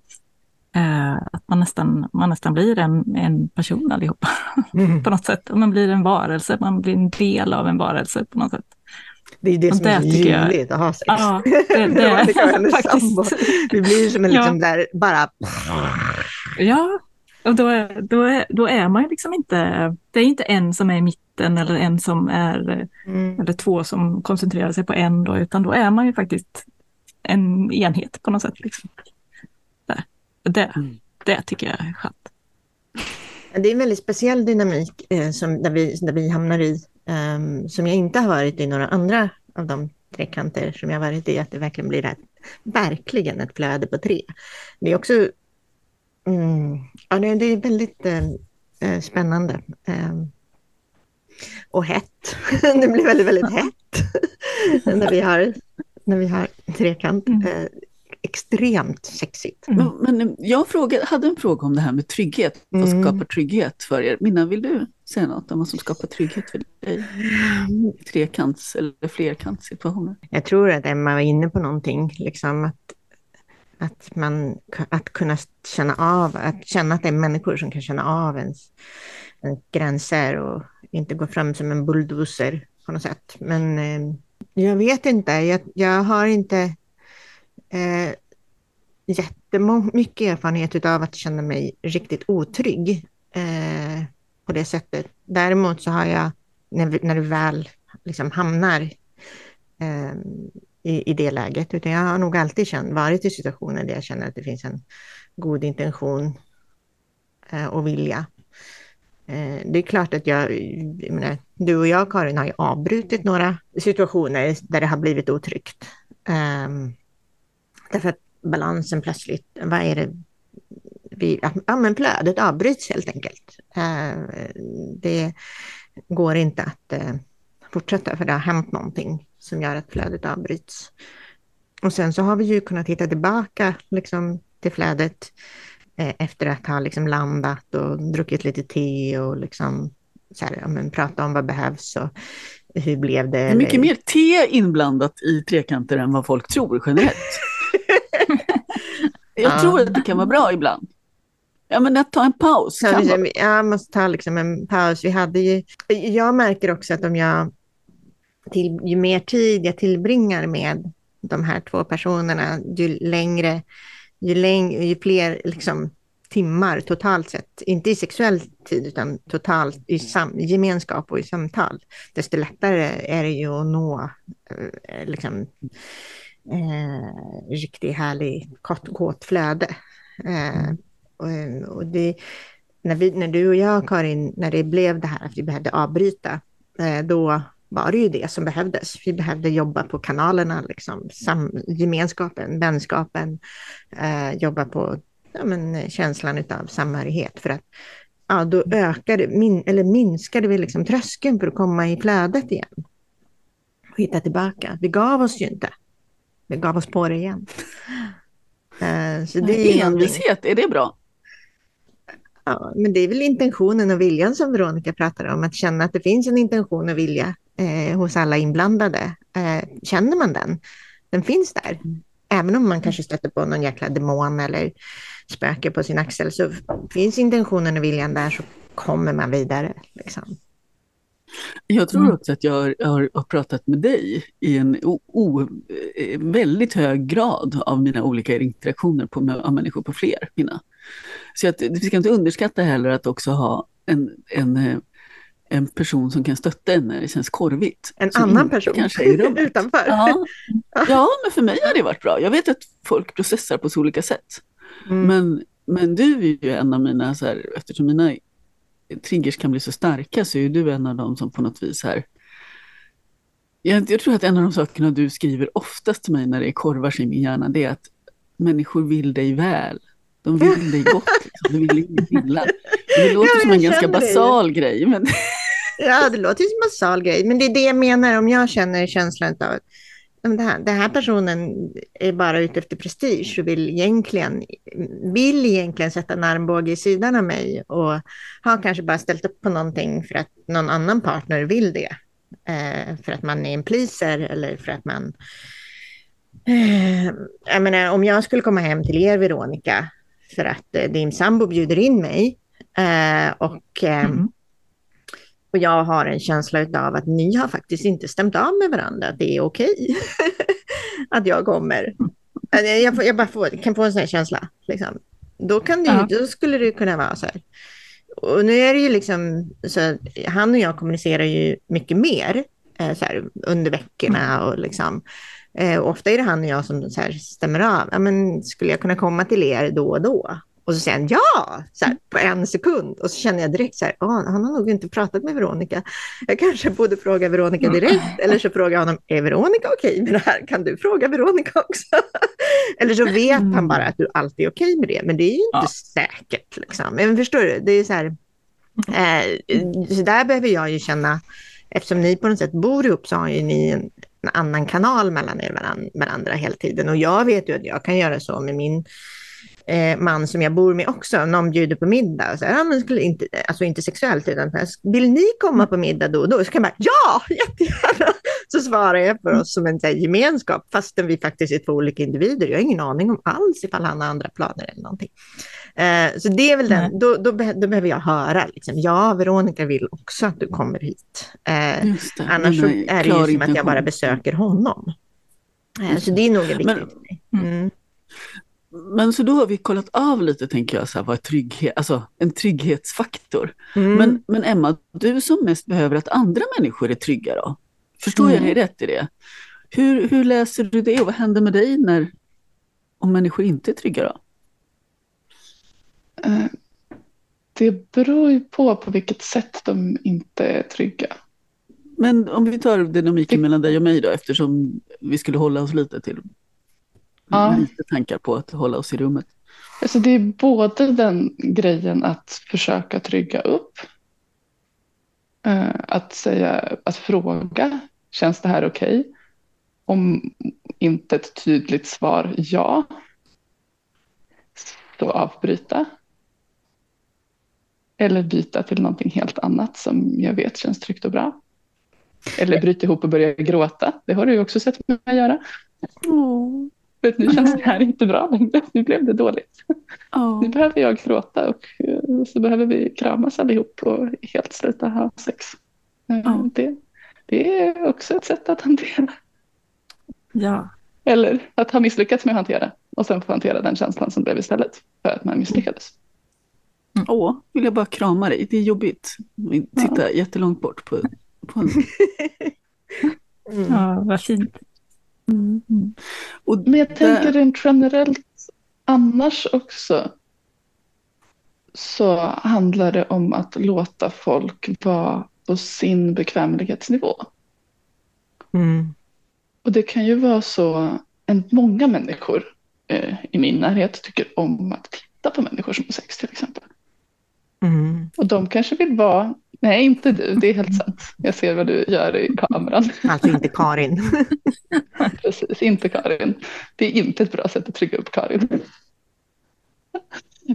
Eh, att man nästan, man nästan blir en, en person allihopa mm. på något sätt. Man blir en varelse, man blir en del av en varelse på något sätt. Det är det och som det är ljuvligt att ha sex. Ja, det, det är faktiskt. Vi blir som en liksom ja. där, bara... Ja, och då, då, är, då är man liksom inte... Det är inte en som är i mitten eller en som är... Mm. Eller två som koncentrerar sig på en då, utan då är man ju faktiskt en enhet på något sätt. Liksom. Det, mm. det tycker jag är skönt. Det är en väldigt speciell dynamik eh, som, där, vi, där vi hamnar i, um, som jag inte har varit i några andra av de trekanter som jag varit i, att det verkligen blir ett, verkligen ett flöde på tre. Det är också mm, ja, det, det, är väldigt eh, spännande. Um, och hett. det blir väldigt, väldigt hett när vi har, när vi har trekant. Mm. Eh, extremt sexigt. Mm. Men, men, jag frågade, hade en fråga om det här med trygghet. Vad mm. skapar trygghet för er? Minna, vill du säga något om vad som skapar trygghet för dig? I trekants eller flerkantssituationer? Jag tror att Emma var inne på någonting, liksom att, att, man, att kunna känna av, att känna att det är människor som kan känna av ens, ens gränser och inte gå fram som en bulldozer på något sätt. Men eh, jag vet inte, jag, jag har inte Eh, jättemycket erfarenhet av att känna mig riktigt otrygg eh, på det sättet. Däremot så har jag, när, när du väl liksom hamnar eh, i, i det läget, utan jag har nog alltid känt, varit i situationer där jag känner att det finns en god intention eh, och vilja. Eh, det är klart att jag, jag menar, du och jag Karin har ju avbrutit några situationer där det har blivit otryggt. Um, därför att balansen plötsligt, vad är det vi, ja men flödet avbryts helt enkelt. Uh, det går inte att uh, fortsätta för det har hänt någonting som gör att flödet avbryts. Och sen så har vi ju kunnat hitta tillbaka liksom, till flödet eh, efter att ha liksom, landat och druckit lite te och liksom, så här, ja, men, prata om vad behövs och hur blev det. Det är mycket mer te inblandat i trekanter än vad folk tror generellt. Jag tror att det kan vara bra ibland. Ja, men att ta en paus. Så, liksom, jag måste ta liksom en paus. Vi hade ju, jag märker också att om jag till, ju mer tid jag tillbringar med de här två personerna, ju längre, ju, längre, ju fler liksom, timmar totalt sett, inte i sexuell tid utan totalt i sam, gemenskap och i samtal, desto lättare är det ju att nå eh, liksom, eh, riktigt härlig kåt flöde. Eh, och, och det, när, vi, när du och jag, Karin, när det blev det här att vi behövde avbryta, eh, då var det ju det som behövdes. Vi behövde jobba på kanalerna, liksom, sam, gemenskapen, vänskapen, eh, jobba på ja, men, känslan av samhörighet. För att ja, då ökade, min, eller minskade vi liksom tröskeln för att komma i flödet igen. Och hitta tillbaka. Vi gav oss ju inte. Vi gav oss på det igen. Uh, så det är Envishet, är det bra? Ja, men det är väl intentionen och viljan som Veronica pratar om, att känna att det finns en intention och vilja eh, hos alla inblandade. Eh, känner man den? Den finns där. Även om man kanske stöter på någon jäkla demon eller spöke på sin axel så finns intentionen och viljan där så kommer man vidare. Liksom. Jag tror mm. också att jag har, har, pratat med dig i en o, o, eh, väldigt hög grad av mina olika interaktioner på, av människor på fler. Mina. Så att, vi ska inte underskatta heller att också ha en, en eh, en person som kan stötta en när det känns korvigt. En annan person kanske i rummet. utanför? Ja. ja, men för mig har det varit bra. Jag vet att folk processar på så olika sätt. Mm. Men, men du är ju en av mina, så här, eftersom mina triggers kan bli så starka så är du en av dem som på något vis här jag, jag tror att en av de sakerna du skriver oftast till mig när det är korvar i min hjärna, det är att människor vill dig väl. De vill dig gott, liksom. de vill inget illa. Det låter ja, som en ganska basal det. grej. Men... Ja, det låter som en basal grej, men det är det jag menar om jag känner känslan av att den här, den här personen är bara ute efter prestige och vill egentligen, vill egentligen sätta en armbåge i sidan av mig och har kanske bara ställt upp på någonting för att någon annan partner vill det. Eh, för att man är en pleaser eller för att man... Eh, jag menar, om jag skulle komma hem till er, Veronica, för att eh, din sambo bjuder in mig eh, och mm och jag har en känsla av att ni har faktiskt inte stämt av med varandra, att det är okej att jag kommer. Jag, får, jag bara får, kan få en sån här känsla. Liksom. Då, kan det, ja. då skulle det kunna vara så här. Och nu är det ju liksom, så han och jag kommunicerar ju mycket mer eh, så här, under veckorna och liksom. Eh, ofta är det han och jag som så här, stämmer av. Ja, men skulle jag kunna komma till er då och då? Och så säger han ja, så här, på en sekund. Och så känner jag direkt så här, oh, han har nog inte pratat med Veronica. Jag kanske borde fråga Veronica direkt, eller så frågar jag honom, är Veronica okej okay med det här? Kan du fråga Veronica också? eller så vet han bara att du alltid är okej okay med det, men det är ju inte ja. säkert. Liksom. Men förstår du, det är så här, eh, så där behöver jag ju känna, eftersom ni på något sätt bor ihop så har ju ni en, en annan kanal mellan er varandra hela tiden. Och jag vet ju att jag kan göra så med min eh, man som jag bor med också, någon bjuder på middag. Och så här, ja, men skulle inte, alltså inte sexuellt, utan vill ni komma på middag då och då? Så kan jag bara, ja, jättegärna! Så svarar jag för oss som en här, gemenskap, fastän vi faktiskt är två olika individer. Jag har ingen aning om alls ifall han har andra planer eller någonting. Eh, så det är väl den, då, då, då, behöver jag höra, liksom, ja, Veronica vill också att du kommer hit. Eh, annars så är det ju som att jag bara besöker honom. Eh, så det är nog en viktig men, mm. Men så då har vi kollat av lite, tänker jag, så här, vad är trygghet, alltså en trygghetsfaktor. Mm. Men, men Emma, du som mest behöver att andra människor är trygga då? Förstår jag dig rätt i det? Hur, hur läser du det och vad händer med dig när, om människor inte är trygga då? Eh, Det beror ju på på vilket sätt de inte är trygga. Men om vi tar dynamiken mellan dig och mig då, eftersom vi skulle hålla oss lite till Ja. lite tankar på att hålla oss i rummet. Alltså det är både den grejen att försöka trygga upp. eh, Att säga, att fråga, känns det här okej? Om inte ett tydligt svar ja. Så avbryta. Eller byta till någonting helt annat som jag vet känns tryggt och bra. Eller bryta ihop och börja gråta. Det har du också sett mig göra. För att nu känns det här inte bra längre. Nu blev det dåligt. Ja. Nu behöver jag gråta och eh, så behöver vi kramas allihop och helt sluta ha sex. Ja. Det, det är också ett sätt att hantera. Ja, Eller att ha misslyckats med att hantera och sen få hantera den känslan som blev istället för att man misslyckades. Åh, vill jag bara krama dig. Det är jobbigt. Titta jättelångt bort på, på en... Mm. ja vad fint. Och Men jag där- tänker rent generellt annars också så handlar det om att låta folk vara på sin bekvämlighetsnivå. Mm. Och det kan ju vara så, en, många människor eh, i min närhet tycker om att titta på människor som har sex till exempel. Mm. Och de kanske vill vara, nej inte du, det är helt sant. Jag ser vad du gör i kameran. Alltså inte Karin. Precis, inte Karin. Det är inte ett bra sätt att trygga upp Karin.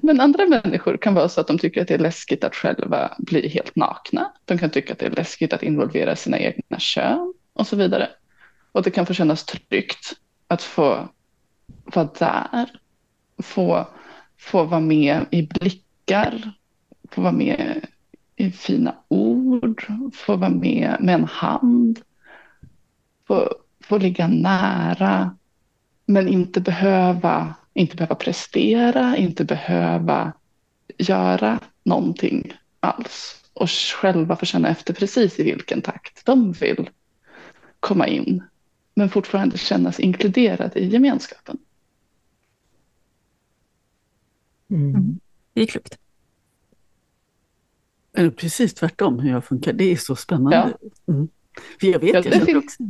Men andra människor kan vara så att de tycker att det är läskigt att själva bli helt nakna. De kan tycka att det är läskigt att involvera sina egna kön och så vidare. Och det kan få kännas tryggt att få vara där. Få, få vara med i blickar. Få vara med fina ord. Få vara med med en hand. Få, få ligga nära. Men inte behöva, inte behöva prestera, inte behöva göra någonting alls. Och själva få känna efter precis i vilken takt de vill komma in. Men fortfarande kännas inkluderade i gemenskapen. Mm. Det är klokt. Eller precis tvärtom hur jag funkar. Det är så spännande. Mm. För jag vet, Ja, jag det känner finns- också.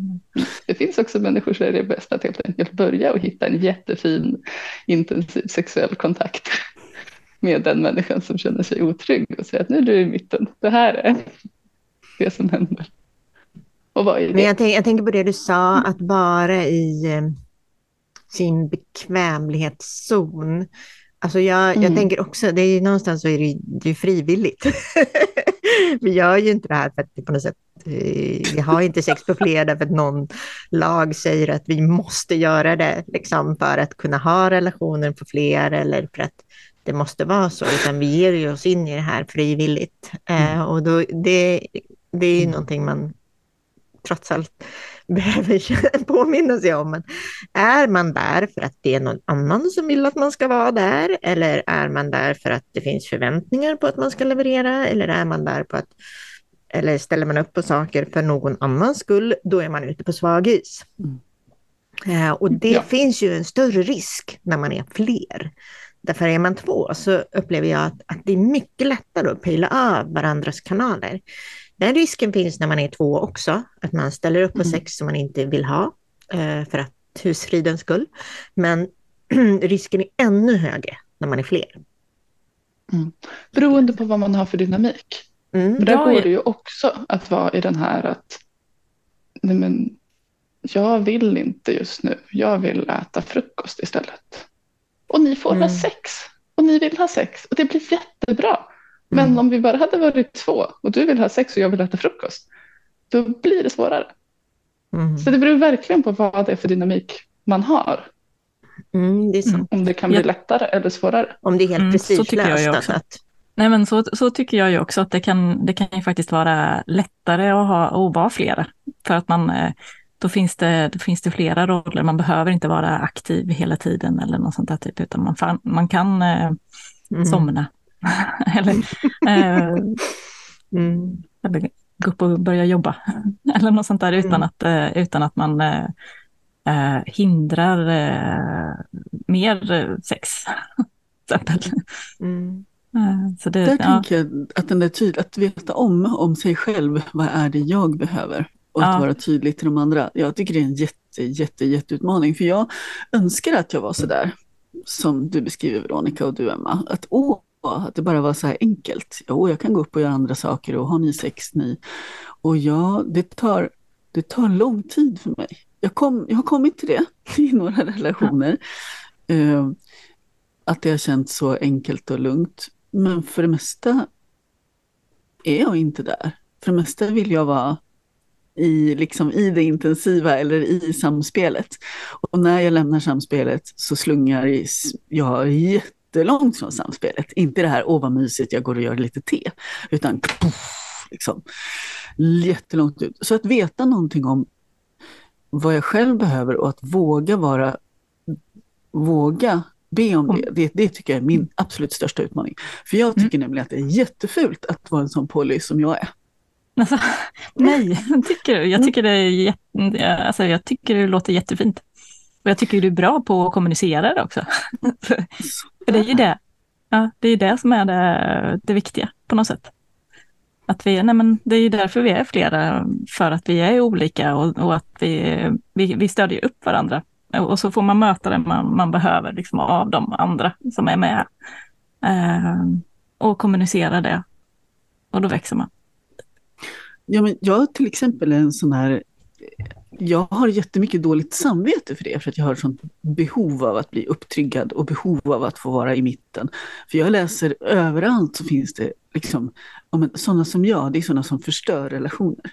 Det finns också människor som är det bäst att helt enkelt börja och hitta en jättefin intensiv sexuell kontakt med den människan som känner sig otrygg och säga att nu är du i mitten. Det här är det som händer. Och vad är Men det? jag, tänk, jag tänker på det du sa, att vara i eh, sin bekvämlighetszon. Alltså jag, jag Mm. tänker också, det är ju någonstans så är det, det är frivilligt. vi gör ju inte det här för att det på något sätt, eh, vi har inte sex på fredag för att någon lag säger att vi måste göra det liksom för att kunna ha relationer på fler eller för att det måste vara så, utan vi ger ju oss in i det här frivilligt. Eh, och då, det, det är ju någonting man trots allt behöver påminna sig om. Men är man där för att det är någon annan som vill att man ska vara där? Eller är man där för att det finns förväntningar på att man ska leverera? Eller är man där på att eller ställer man upp på saker för någon annans skull, då är man ute på svag is. Eh, och det Ja. finns ju en större risk när man är fler. Därför är man två så upplever jag att, att det är mycket lättare att pejla av varandras kanaler. Den risken finns när man är två också, att man ställer upp på Mm. sex som man inte vill ha eh, för att husfridens skull. Men risken är ännu högre när man är fler. Beroende på vad man har för dynamik. Mm. Där Ja, går det ju också att vara i den här att nej men, jag vill inte just nu. Jag vill äta frukost istället. Och ni får ha Mm. sex. Och ni vill ha sex. Och det blir jättebra. Men Mm. om vi bara hade varit två och du vill ha sex och jag vill äta frukost. Då blir det svårare. Mm. Så det beror verkligen på vad det är för dynamik man har. Mm, det. Om det kan bli Ja. lättare eller svårare. Om det är helt Mm, så tycker jag ju prestigelöst. också. Att, att, Nej men så, så tycker jag ju också att det kan, det kan ju faktiskt vara lättare att, ha, att vara flera. För att man, eh, då finns det, då finns det flera roller. Man behöver inte vara aktiv hela tiden eller något sånt där typ, utan man, fan, man kan eh, Mm. somna. eller, eh, Mm. eller gå upp och börja jobba. eller något sånt där utan, Mm. att, eh, utan att man eh, eh, hindrar eh, mer sex. Mm. Så det, Där ja, tänker jag att den är tydlig, att veta om, om sig själv, vad är det jag behöver? Och att Ja. vara tydlig till de andra. Jag tycker det är en jätte, jätte, jätteutmaning. För jag önskar att jag var sådär som du beskriver Veronica och du Emma. Att åh, att det bara var så här enkelt. Jo, jag kan gå upp och göra andra saker och har ni sex ni. Och ja, det tar, det tar lång tid för mig. Jag, kom, jag har kommit till det i några relationer. Eh, att det har känts så enkelt och lugnt. Men för det mesta är jag inte där. För det mesta vill jag vara i, liksom, i det intensiva eller i samspelet. Och när jag lämnar samspelet så slungar jag jättelångt från samspelet. Inte det här, åh vad mysigt, jag går och gör lite te. Utan puff, liksom, jättelångt ut. Så att veta någonting om vad jag själv behöver och att våga vara, våga be om det, det, det tycker jag är min absolut största utmaning. För jag tycker nämligen att det är jättefult att vara en sån poly som jag är. Alltså, nej, tycker du? Jag tycker det, är jätte, alltså, jag tycker det låter jättefint. Och jag tycker du är bra på att kommunicera det också. för, det är ju det, ja, det, är det som är det, det viktiga på något sätt. Att vi, nej men det är ju därför vi är flera, för att vi är olika och, och att vi, vi, vi stödjer upp varandra. Och så får man möta det man, man behöver liksom, av de andra som är med. Eh, och kommunicera det. Och då växer man. Ja, men jag till exempel en sån här, jag har jättemycket dåligt samvete för det, för att jag har ett sånt behov av att bli upptryggad och behov av att få vara i mitten. För jag läser överallt så finns det liksom, men sådana som jag, det är sådana som förstör relationer.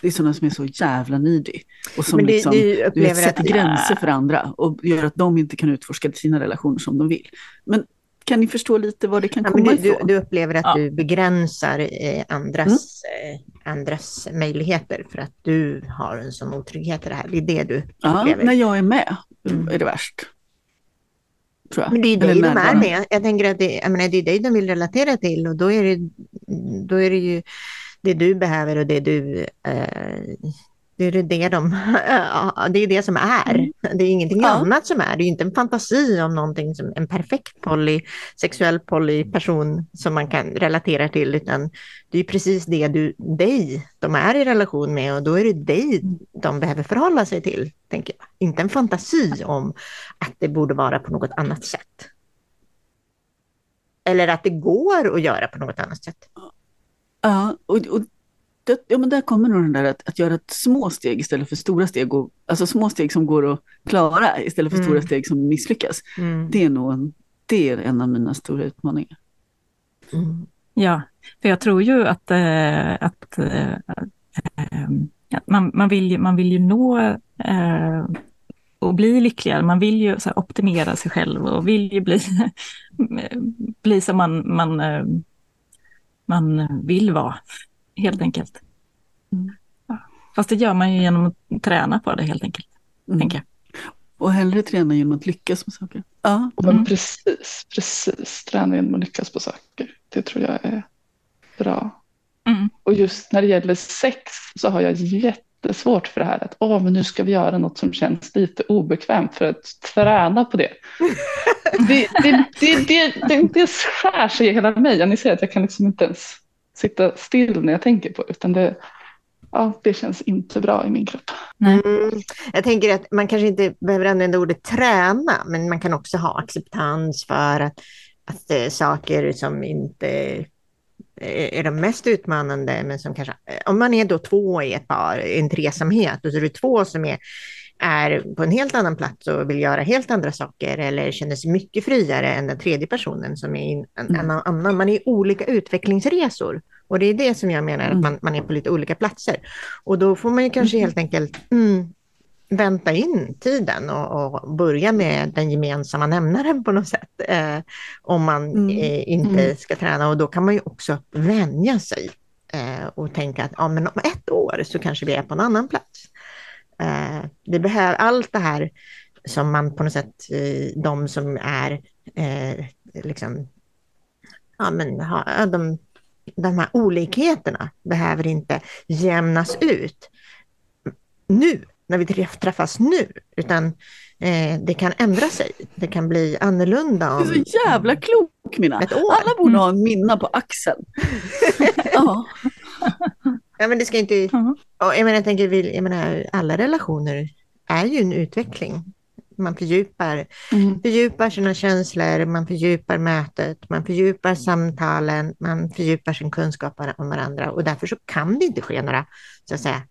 Det är sådana som är så jävla needy. Och som Men det- liksom, du vet, sätter att- gränser för andra och gör att de inte kan utforska sina relationer som de vill. Men kan ni förstå lite var det kan Ja, komma du, ifrån? du upplever att Ja. du begränsar eh, andras, eh, andras möjligheter för att du har en sån otrygghet i det här. Det är det du ja, upplever. när jag är med Mm. är det värst. Tror jag. Men det är dig de är med. Jag tänker att det, jag menar, det är dig de vill relatera till och då är det, då är det ju det du behöver och det du... Eh, det är det, de, det är det som är. Det är ingenting Ja. annat som är. Det är inte en fantasi om någonting som en perfekt poly, sexuell polyperson som man kan relatera till, utan det är precis det du, dig de är i relation med och då är det dig de behöver förhålla sig till, tänker jag. Inte en fantasi om att det borde vara på något annat sätt. Eller att det går att göra på något annat sätt. Ja, och, och det, ja, men där kommer nog den där att, att göra ett små steg istället för stora steg. Och, alltså små steg som går att klara istället för Mm. stora steg som misslyckas. Det är nog en, det är en av mina stora utmaningar. Mm. Ja, för jag tror ju att, eh, att ja, man, man, vill, ju- man vill ju nå och bli lyckligare. Man vill ju så här, optimera sig själv och vill ju bli, bli som man, man, man vill vara, helt enkelt. Mm. Ja. Fast det gör man ju genom att träna på det helt enkelt, Mm. tänker jag. Och hellre träna genom att lyckas med saker. Ja, Men Mm. precis, precis. Träna genom att lyckas på saker. Det tror jag är bra. Mm. Och just när det gäller sex så har jag jättesvårt för det här att åh, men nu ska vi göra något som känns lite obekvämt för att träna på det. Det, det, det, det, det, det skär sig i hela mig. Ni ser att jag kan liksom inte ens sitta still när jag tänker på det, utan det, ja, det känns inte bra i min kropp. Nej. Mm. Jag tänker att man kanske inte behöver använda ordet träna, men man kan också ha acceptans för att, att det är saker som inte är är de mest utmanande, men som kanske, om man är då två i ett par, i en tresamhet, och så är det två som är, är på en helt annan plats och vill göra helt andra saker eller känner sig mycket friare än den tredje personen som är i en, en annan. Man är i olika utvecklingsresor och det är det som jag menar, att man, man är på lite olika platser. Och då får man ju kanske helt enkelt mm, vänta in tiden och, och börja med den gemensamma nämnaren på något sätt. Eh, om man Mm. eh, inte Mm. ska träna och då kan man ju också vänja sig eh, och tänka att ja, men om ett år så kanske vi är på en annan plats. Eh, det behöver allt det här som man på något sätt, eh, de som är eh, liksom, ja men ha, de, de här olikheterna behöver inte jämnas ut nu, när vi träffas nu, utan eh, det kan ändra sig. Det kan bli annorlunda. Om, du är så jävla klok Minna. Alla borde ha en Minna på axeln. ja. ja, men det ska inte... Jag, menar, jag, tänker, jag menar, alla relationer är ju en utveckling. Man fördjupar, mm. fördjupar sina känslor, man fördjupar mötet, man fördjupar samtalen, man fördjupar sin kunskap om varandra och därför så kan det inte ske några så att säga,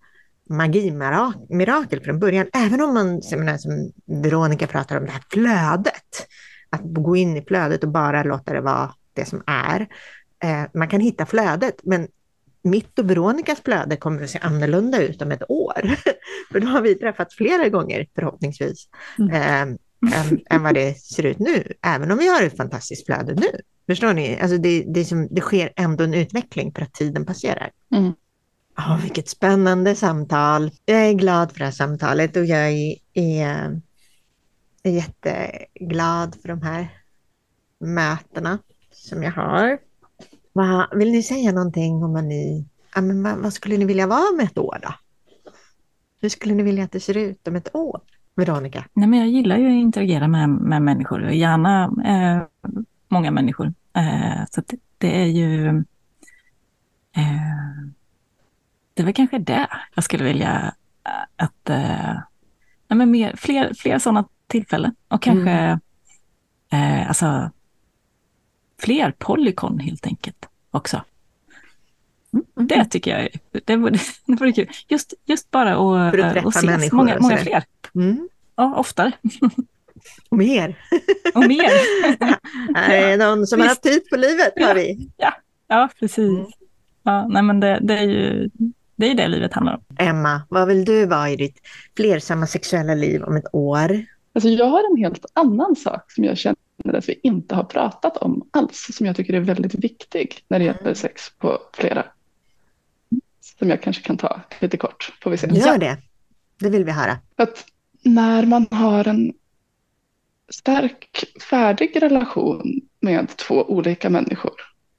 magimirakel från början, även om man, menar, som Veronica pratar om, det här flödet, att gå in i flödet och bara låta det vara det som är. Eh, man kan hitta flödet, men mitt och Veronicas flöde kommer att se annorlunda ut om ett år. För då har vi träffats flera gånger förhoppningsvis, mm. eh, än, än, vad det ser ut nu, även om vi har ett fantastiskt flöde nu. Förstår ni? Alltså det, det, som, det sker ändå en utveckling för att tiden passerar. Mm. Oh, vilket spännande samtal. Jag är glad för det här samtalet och jag är, är, är jätteglad för de här mötena som jag har. Va, vill ni säga någonting om vad ni, ja, men vad, vad, skulle ni vilja vara om ett år då? Hur skulle ni vilja att det ser ut om ett år? Veronica? Nej, men jag gillar ju att interagera med, med människor, gärna eh, många människor. Eh, så det, det, är ju eh, det är väl kanske det jag skulle vilja eh, att... Eh, nej men mer, fler, fler sådana tillfällen och kanske mm. eh, alltså, fler Polycon helt enkelt också. Mm. Det tycker jag det vore, det vore kul. Just, just bara att, att, att ses många, många fler. Mm. Ja, oftare. Och mer. Och mer. är det någon som Visst. har haft tid på livet, har vi. Ja, ja precis. Mm. Ja, nej, men det, det är ju det är det livet handlar om. Emma, vad vill du vara i ditt flersamma sexuella liv om ett år? Alltså jag har en helt annan sak som jag känner att vi inte har pratat om alls, som jag tycker är väldigt viktig när det gäller sex på flera. Som jag kanske kan ta lite kort, får vi se. Gör det, det vill vi höra. Att när man har en stark, färdig relation med två olika människor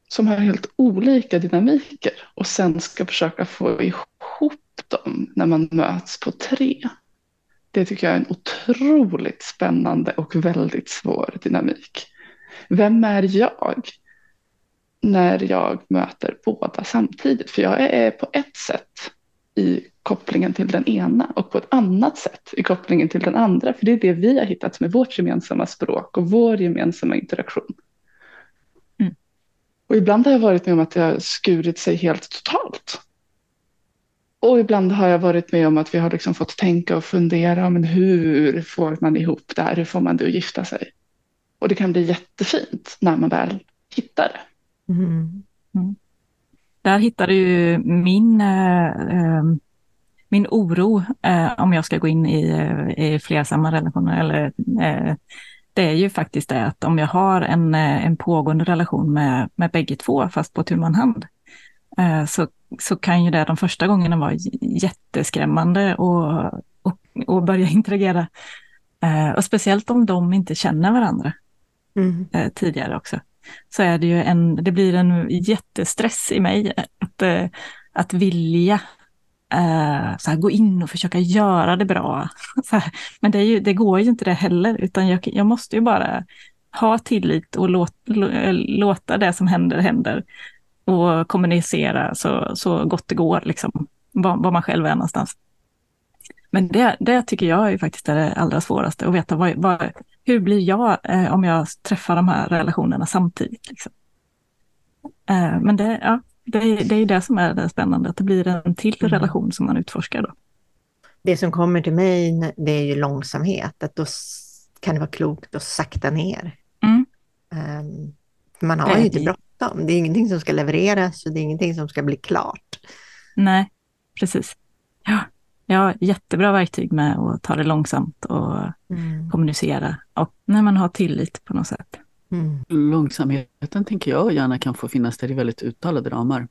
som har helt olika dynamiker och sen ska försöka få ihop dem när man möts på tre. Det tycker jag är en otroligt spännande och väldigt svår dynamik. Vem är jag när jag möter båda samtidigt? För jag är på ett sätt i kopplingen till den ena och på ett annat sätt i kopplingen till den andra. För det är det vi har hittat med vårt gemensamma språk och vår gemensamma interaktion. Och ibland har jag varit med om att det har skurit sig helt totalt. Och ibland har jag varit med om att vi har liksom fått tänka och fundera, men hur får man ihop det här? Hur får man det att gifta sig? Och det kan bli jättefint när man väl hittar det. Mm. Mm. Där hittar du min, äh, äh, min oro äh, om jag ska gå in i, i flersamma relationer eller det är ju faktiskt det att om jag har en, eh, en pågående relation med, med bägge två, fast på tu hand, eh, så, så kan ju det de första gångerna vara jätteskrämmande och, och, och börja interagera. Eh, och speciellt om de inte känner varandra mm. tidigare också. Så är det ju en, det blir en jättestress i mig att, att vilja eh, så här, gå in och försöka göra det bra. Men det, ju, det, går ju inte det heller, utan jag, jag måste ju bara ha tillit och låt, låta det som händer händer och kommunicera så, så gott det går, liksom, var, var man själv är någonstans. Men det, det tycker jag är faktiskt är det allra svåraste, att veta vad, vad, hur blir jag eh, om jag träffar de här relationerna samtidigt. Liksom. Eh, men det, ja, det är, det är det som är det spännande, att det blir en till mm. relation som man utforskar. Då. Det som kommer till mig, det är ju långsamhet. Att då kan det vara klokt att sakta ner. Mm. Um, man har ju inte bråttom. Det är ingenting som ska levereras och det är ingenting som ska bli klart. Nej, precis. Ja, ja jättebra verktyg med att ta det långsamt och mm. kommunicera. Och när man har tillit på något sätt. Mm. Långsamheten tänker jag gärna kan få finnas där i väldigt uttalade ramar.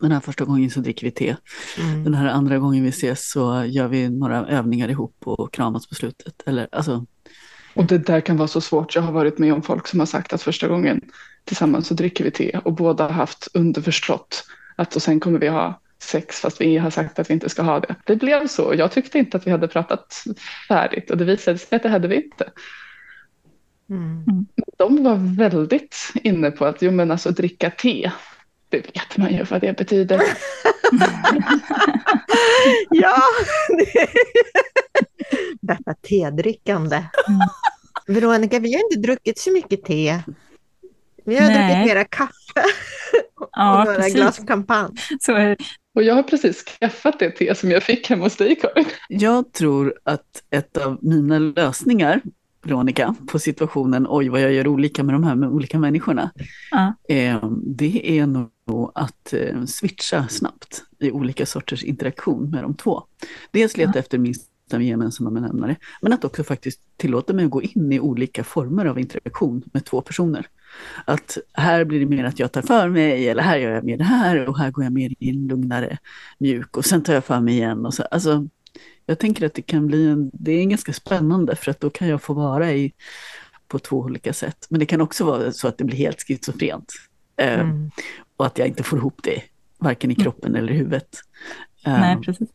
Den här första gången så dricker vi te. Mm. Den här andra gången vi ses så gör vi några övningar ihop och kramas på slutet. Eller, alltså, Och det där kan vara så svårt. Jag har varit med om folk som har sagt att första gången tillsammans så dricker vi te och båda har haft underförstått att och sen kommer vi ha sex fast vi har sagt att vi inte ska ha det. Det blev så. Jag tyckte inte att vi hade pratat färdigt och det visade sig att det hade vi inte. Mm. De var väldigt inne på att jo men alltså dricka te, det vet man ju vad det betyder. Ja, det- detta tedrickande. Mm. Veronica, vi har inte druckit så mycket te. Vi har Nej. druckit mera kaffe och Ja, några precis. glas champagne. Så är det. Och jag har precis skaffat det te som jag fick hemma hos dig Karin. jag tror att ett av mina lösningar, Veronica, på situationen, oj vad jag gör olika med de här med olika människorna, Ja. eh, det är nog att eh, switcha snabbt i olika sorters interaktion med de två. Dels leta efter minsta gemensamma benämnare, men att också faktiskt tillåta mig att gå in i olika former av interaktion med två personer. Att här blir det mer att jag tar för mig, eller här gör jag mer det här, och här går jag mer i en lugnare, mjuk, och sen tar jag för mig igen. Och så, alltså, jag tänker att det kan bli en, det är ganska spännande, för att då kan jag få vara i, på två olika sätt. Men det kan också vara så att det blir helt schizofrent. Eh, Mm. och att jag inte får ihop det, varken i kroppen eller i huvudet. Eh, Nej, precis.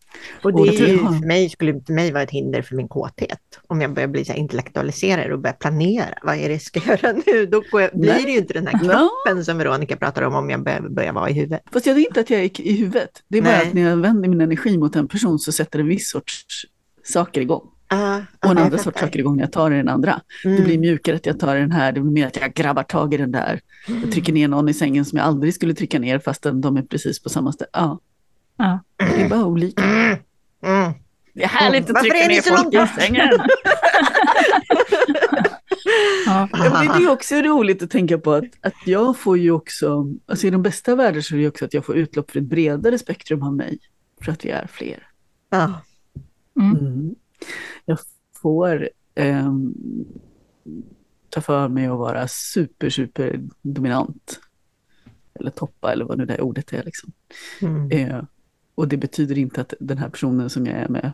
Och det det- ju, för mig, skulle för mig vara ett hinder för min kåthet. Om jag börjar bli så intellektualiserad och börjar planera. Vad är det jag ska göra nu? Då jag, blir det ju inte den här kroppen som Veronica pratar om, om jag börjar, börjar vara i huvudet. Fast jag är inte att jag är i huvudet. Det är bara Nej. att när jag vänder min energi mot en person så sätter en viss sorts saker igång. Ah, Och en jag andra sorts saker igång när jag tar i den andra. Det Mm. blir mjukare att jag tar i den här, det blir mer att jag grabbar tag i den där. Jag trycker ner någon i sängen som jag aldrig skulle trycka ner fastän de är precis på samma ställe. Ja, Ja. det är bara olika. Mm. Mm. Det är härligt att Varför trycka ner folk i sängen. Ja. Ja, men det är också roligt att tänka på att, att jag får ju också, alltså i de bästa världar så är det också att jag får utlopp för ett bredare spektrum av mig. För att vi är fler. Ja. Mm. Mm. Jag får ehm, ta för mig att vara super, super dominant. Eller toppa eller vad nu det ordet är. Liksom. Mm. Eh, och det betyder inte att den här personen som jag är med,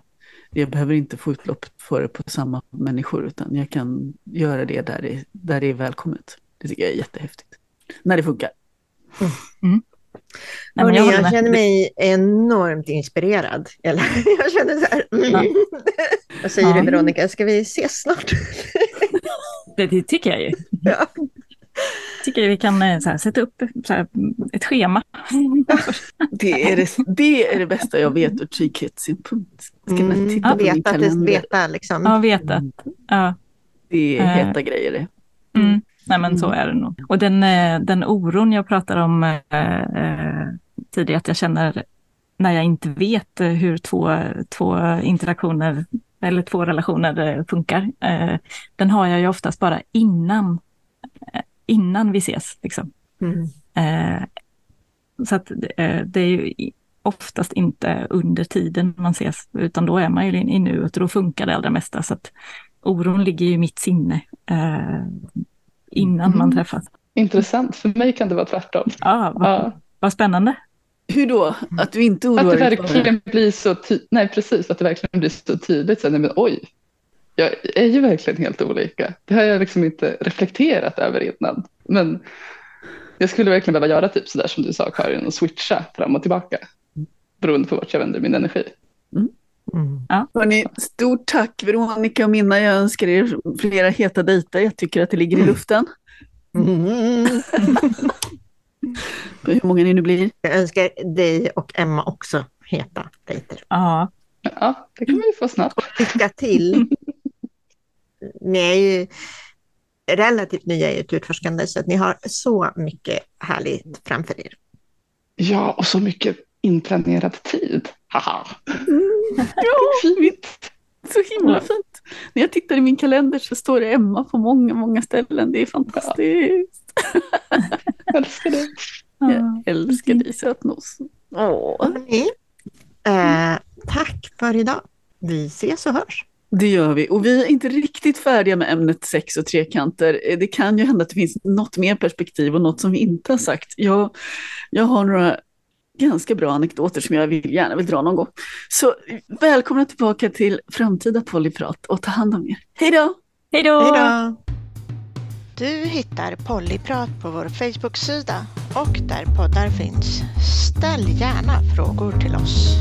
jag behöver inte få utlopp för det på samma människor, utan jag kan göra det där det, där det är välkommet. Det tycker jag är jättehäftigt. När det funkar. Nej, men jag jag, känner mig enormt inspirerad. Eller, jag känner så här. Mm. Ja. Vad säger Ja. du Veronica, ska vi ses snart? Det, det tycker jag ju. ja. Tycker jag vi kan eh, så här, sätta upp så här, ett schema. Det är det, det är det bästa jag vet ur trygghetssynpunkt. Ska Mm, mm, titta min veta, att det, veta liksom. Ja, veta. Ja. Det är Eh. heta grejer det. Mm. Nej men så är det nog. Och den, eh, den oron jag pratade om eh, tidigare, att jag känner när jag inte vet hur två, två interaktioner eller två relationer funkar. Eh, den har jag ju oftast bara innan, innan vi ses. Liksom. Mm. Eh, så att eh, det är ju oftast inte under tiden man ses, utan då är man ju i nuet och då funkar det allra mesta. Så att oron ligger ju i mitt sinne eh, innan man Mm. träffas. Intressant, för mig kan det vara tvärtom. Ja, vad, Ja. vad spännande. Hur då? Att du inte Att oroar det dig för verkligen blir så tydligt, nej precis, att det verkligen blir så tydligt. Så, nej, men, oj, jag är ju verkligen helt olika. Det har jag liksom inte reflekterat över innan. Men jag skulle verkligen behöva göra typ sådär som du sa Karin och switcha fram och tillbaka. Beroende på vart jag vänder min energi. Mm. Hörrni, stort tack Veronica och Minna. Jag önskar er flera heta dejter. Jag tycker att det ligger i luften. Mm. Hur många ni nu blir. Jag önskar dig och Emma också heta dejter. Ja, Ja, det kan ju få snabbt. Lycka till! Ni är ju relativt nya i ert utforskande så att ni har så mycket härligt framför er. Ja, och så mycket inplanerad tid. Haha. Ja, fint. Så himla fint. När jag tittar i min kalender så står det Emma på många, många ställen. Det är fantastiskt. Jag älskar det. ja. Jag älskar dig sötnos. Åh. Hörrni, eh, tack för idag. Vi ses och hörs. Det gör vi. Och vi är inte riktigt färdiga med ämnet sex och trekanter. Eh, Det kan ju hända att det finns något mer perspektiv och något som vi inte har sagt. Jag, jag har några ganska bra anekdoter som jag vill, gärna vill dra någon gång. Så välkomna tillbaka till framtida Polyprat och ta hand om er. Hej då! Hej då! Hej då! Du hittar Pollyprat på vår Facebook-sida och där poddar finns. Ställ gärna frågor till oss.